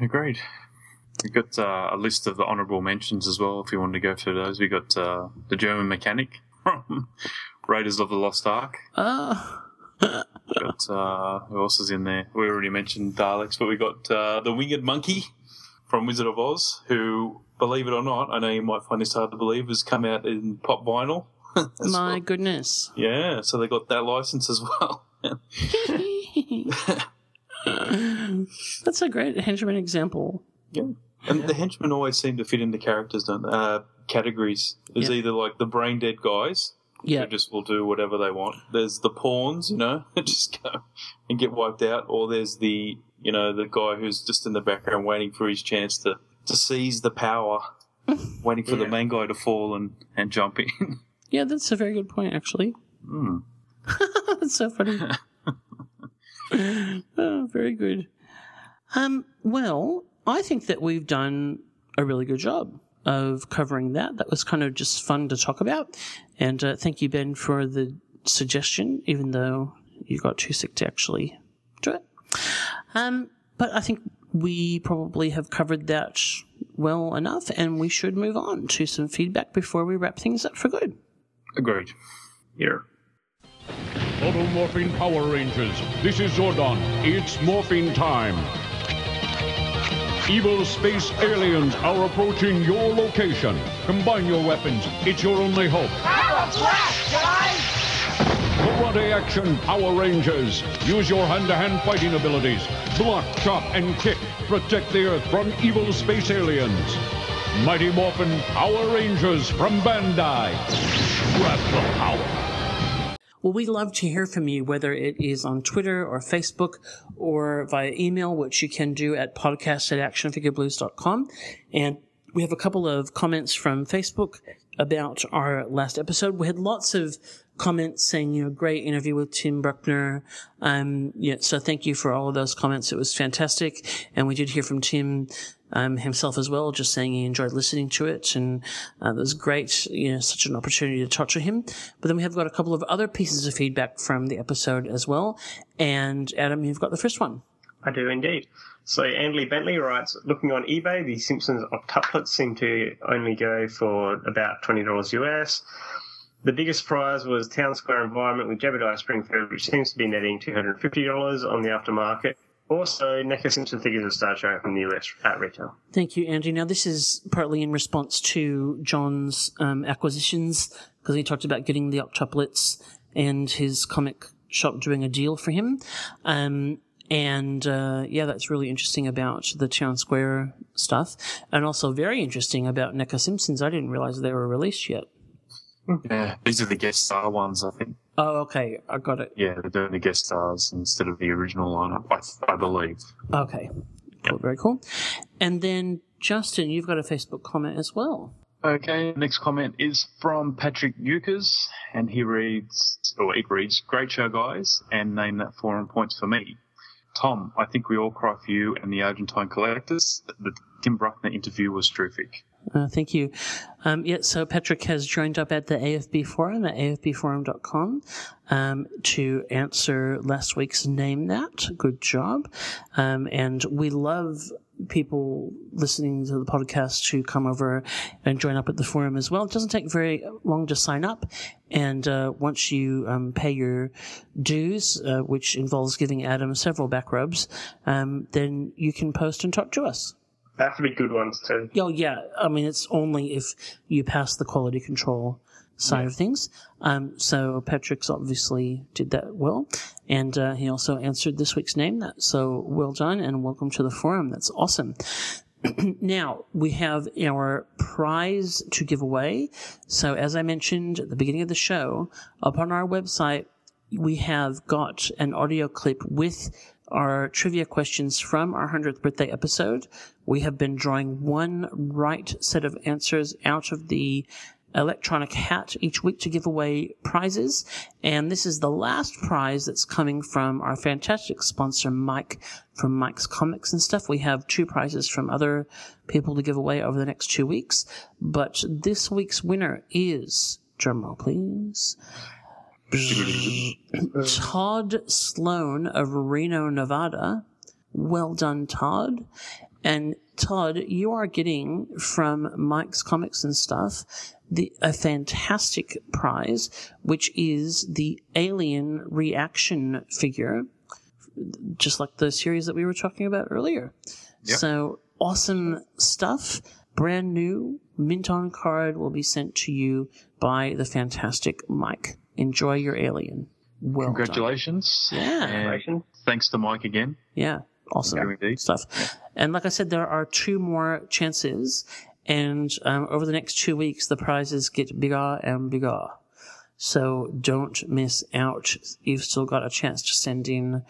Agreed. We've got uh, a list of the honourable mentions as well. If you wanted to go through those, we got uh, the German mechanic from Raiders of the Lost Ark. Ah, Got uh, who else is in there? We already mentioned Daleks, but we got uh, the Winged Monkey from Wizard of Oz, who, believe it or not, I know you might find this hard to believe, has come out in pop vinyl. my well. goodness. Yeah, so they got that license as well. That's a great henchman example. yeah. And the henchmen always seem to fit into characters, don't they? Uh, categories. There's Yeah. either like the brain dead guys, Yeah. who just will do whatever they want. There's the pawns, you know, just go and get wiped out. Or there's the, you know, the guy who's just in the background waiting for his chance to, to seize the power, waiting for the Yeah. main guy to fall and, and jump in. Yeah, that's a very good point, actually. Hmm. that's so funny. oh, very good. Um, well, I think that we've done a really good job of covering that. That was kind of just fun to talk about. And uh, thank you, Ben, for the suggestion, even though you got too sick to actually do it. Um, but I think we probably have covered that well enough, and we should move on to some feedback before we wrap things up for good. Agreed. Here. Automorphing Power Rangers, this is Zordon. It's morphing time. Evil space aliens are approaching your location. Combine your weapons. It's your only hope. Power blast, guys! Karate action Power Rangers. Use your hand-to-hand fighting abilities. Block, chop, and kick. Protect the Earth from evil space aliens. Mighty Morphin Power Rangers from Bandai. Grab the power. Well, we'd love to hear from you, whether it is on Twitter or Facebook or via email, which you can do at podcast at actionfigureblues.com. And we have a couple of comments from Facebook about our last episode. We had lots of comments saying, you know, great interview with Tim Bruckner. Um, yeah, so thank you for all of those comments. It was fantastic. And we did hear from Tim um, himself as well, just saying he enjoyed listening to it, and uh, it was great. You know, such an opportunity to talk to him. But then we have got a couple of other pieces of feedback from the episode as well. And Adam, you've got the first one. I do indeed. So Andy Bentley writes, looking on eBay, the Simpsons octuplets seem to only go for about twenty dollars US. The biggest prize was Town Square Environment with Jebediah Springfield, which seems to be netting two hundred and fifty dollars on the aftermarket. Also, NECA Simpson figures of Star Trek from the US at retail. Thank you, Andrew. Now, this is partly in response to John's um, acquisitions, because he talked about getting the octuplets and his comic shop doing a deal for him. Um, and uh, yeah, that's really interesting about the Town Square stuff, and also very interesting about NECA Simpsons. I didn't realize they were released yet. Yeah, these are the guest star ones, I think. Oh, okay, I got it. Yeah, they're doing the guest stars instead of the original lineup, I, I believe. Okay, cool, very cool. And then Justin, you've got a Facebook comment as well. Okay, next comment is from Patrick Euchers, and he reads, or it reads, Great show, guys, and name that forum points for me. Tom, I think we all cry for you and the Argentine collectors. The Tim Bruckner interview was terrific. Uh, thank you. Um, yeah, so Patrick has joined up at the AFB forum at afbforum.com um, to answer last week's Name That. Good job. Um, and we love people listening to the podcast to come over and join up at the forum as well. It doesn't take very long to sign up. And uh, once you um, pay your dues, uh, which involves giving Adam several back rubs, um, then you can post and talk to us. They have to be good ones too. Oh yeah, I mean it's only if you pass the quality control side of things. Um, so Patrick's obviously did that well, and uh, he also answered this week's name. That so well done, and welcome to the forum. That's awesome. now we have our prize to give away. So as I mentioned at the beginning of the show, up on our website we have got an audio clip with our trivia questions from our 100th birthday episode. We have been drawing one right set of answers out of the electronic hat each week to give away prizes. And this is the last prize that's coming from our fantastic sponsor, Mike, from Mike's Comics and stuff. We have two prizes from other people to give away over the next two weeks. But this week's winner is, drumroll please, Todd Sloan of Reno, Nevada. Well done, Todd. And Todd, you are getting from Mike's Comics and stuff the a fantastic prize, which is the Alien reaction figure, just like the series that we were talking about earlier. Yep. So awesome stuff, brand new mint on card will be sent to you by the fantastic Mike. Enjoy your Alien. Well done. Congratulations. Yeah. And thanks to Mike again. Yeah, awesome Yeah, indeed. stuff. And like I said, there are two more chances, and um, over the next two weeks, the prizes get bigger and bigger. So don't miss out. You've still got a chance to send in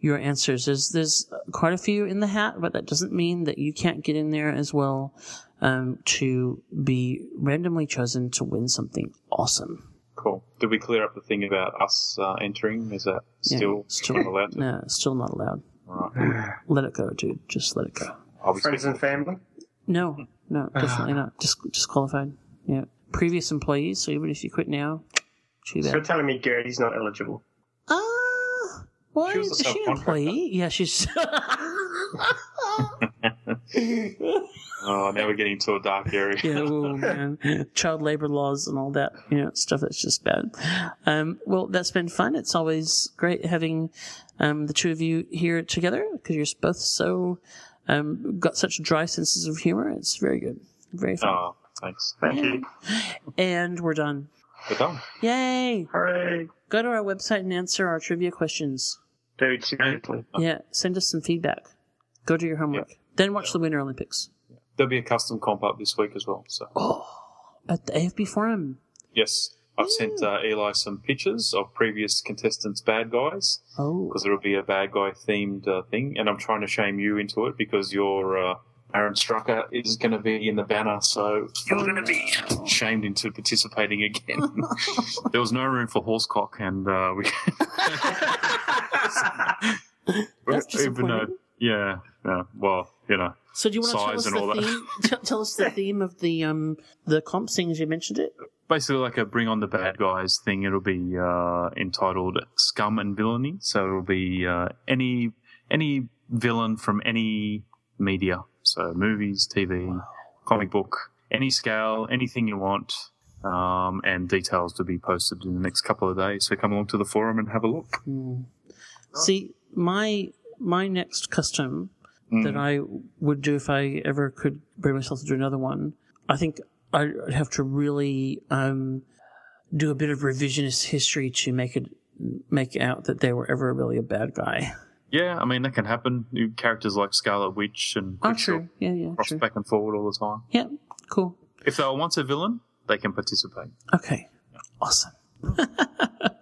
your answers. There's there's quite a few in the hat, but that doesn't mean that you can't get in there as well um, to be randomly chosen to win something awesome. Cool. Did we clear up the thing about us uh, entering? Is that Yeah, still, still not allowed to? No, still not allowed. Right. Let it go, dude. Just let it go. I'll Friends and family. No, no, definitely not. Just disqualified. Yeah. Previous employees, so even if you quit now, too So you're telling me Gertie's not eligible. Ah, why She was is a she an employee? Yeah, she's. Oh, now we're getting to a dark area. yeah, oh man, child labor laws and all that, you know, stuff that's just bad. Um, well, that's been fun. It's always great having um, the two of you here together because you're both so um, got such dry senses of humor. It's very good, very fun. Oh, thanks. Thank you. And we're done. We're done. Yay! Hooray. Go to our website and answer our trivia questions. Dude, seriously. Yeah, send us some feedback. Go do your homework. Then watch the Winter Olympics There'll be a custom comp up this week as well. So. At the AFB Forum. yes, I've sent uh, Eli some pictures of previous contestants' bad guys. Oh, because will be a bad guy themed uh, thing, and I'm trying to shame you into it because your uh, Baron Strucker is going to be in the banner, so you're going to be. shamed into participating again. there was no room for horsecock, and uh, we That's even though, yeah, yeah, well, you know, so do you want to tell us the theme? t- tell us the theme of the um the comp seeing as you mentioned it. basically like a bring on the bad guys thing. It'll be uh, entitled Scum and Villainy. So it'll be uh, any any villain from any media, so movies, TV, comic book, any scale, anything you want. Um, and details to be posted in the next couple of days. So come along to the forum and have a look. See, my my next custom Mm. that I would do if I ever could bring myself to do another one, I think I'd have to really um, do a bit of revisionist history to make it make out that they were ever really a bad guy. Yeah, I mean that can happen. New characters like Scarlet Witch and Oh, true. Yeah, yeah, cross true. back and forward all the time. Yeah, cool. If they were once a villain, they can participate. Okay, awesome.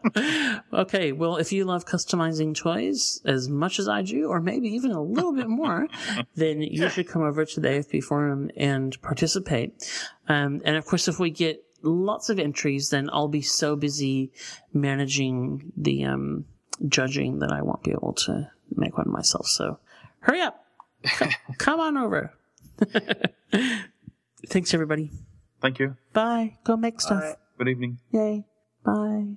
okay, well, if you love customizing toys as much as I do, or maybe even a little bit more, then you should come over to the AFB forum and participate. Um, and of course, if we get lots of entries, then I'll be so busy managing the um, judging that I won't be able to make one myself. So hurry up. Come on over. Thanks, everybody. Thank you. Bye. Go make stuff. Good evening. Yay. Bye.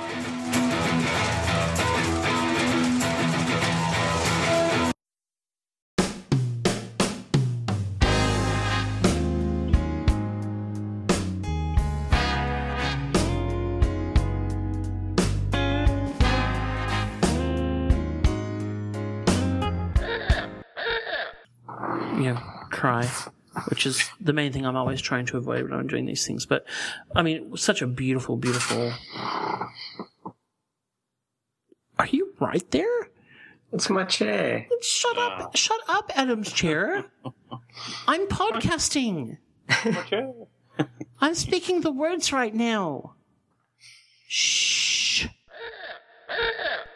die, which is the main thing I'm always trying to avoid when I'm doing these things. But I mean, such a beautiful, beautiful. Are you right there? It's my chair. Shut up! Uh. Shut up, Adam's chair. I'm podcasting. My chair. I'm speaking the words right now. Shh.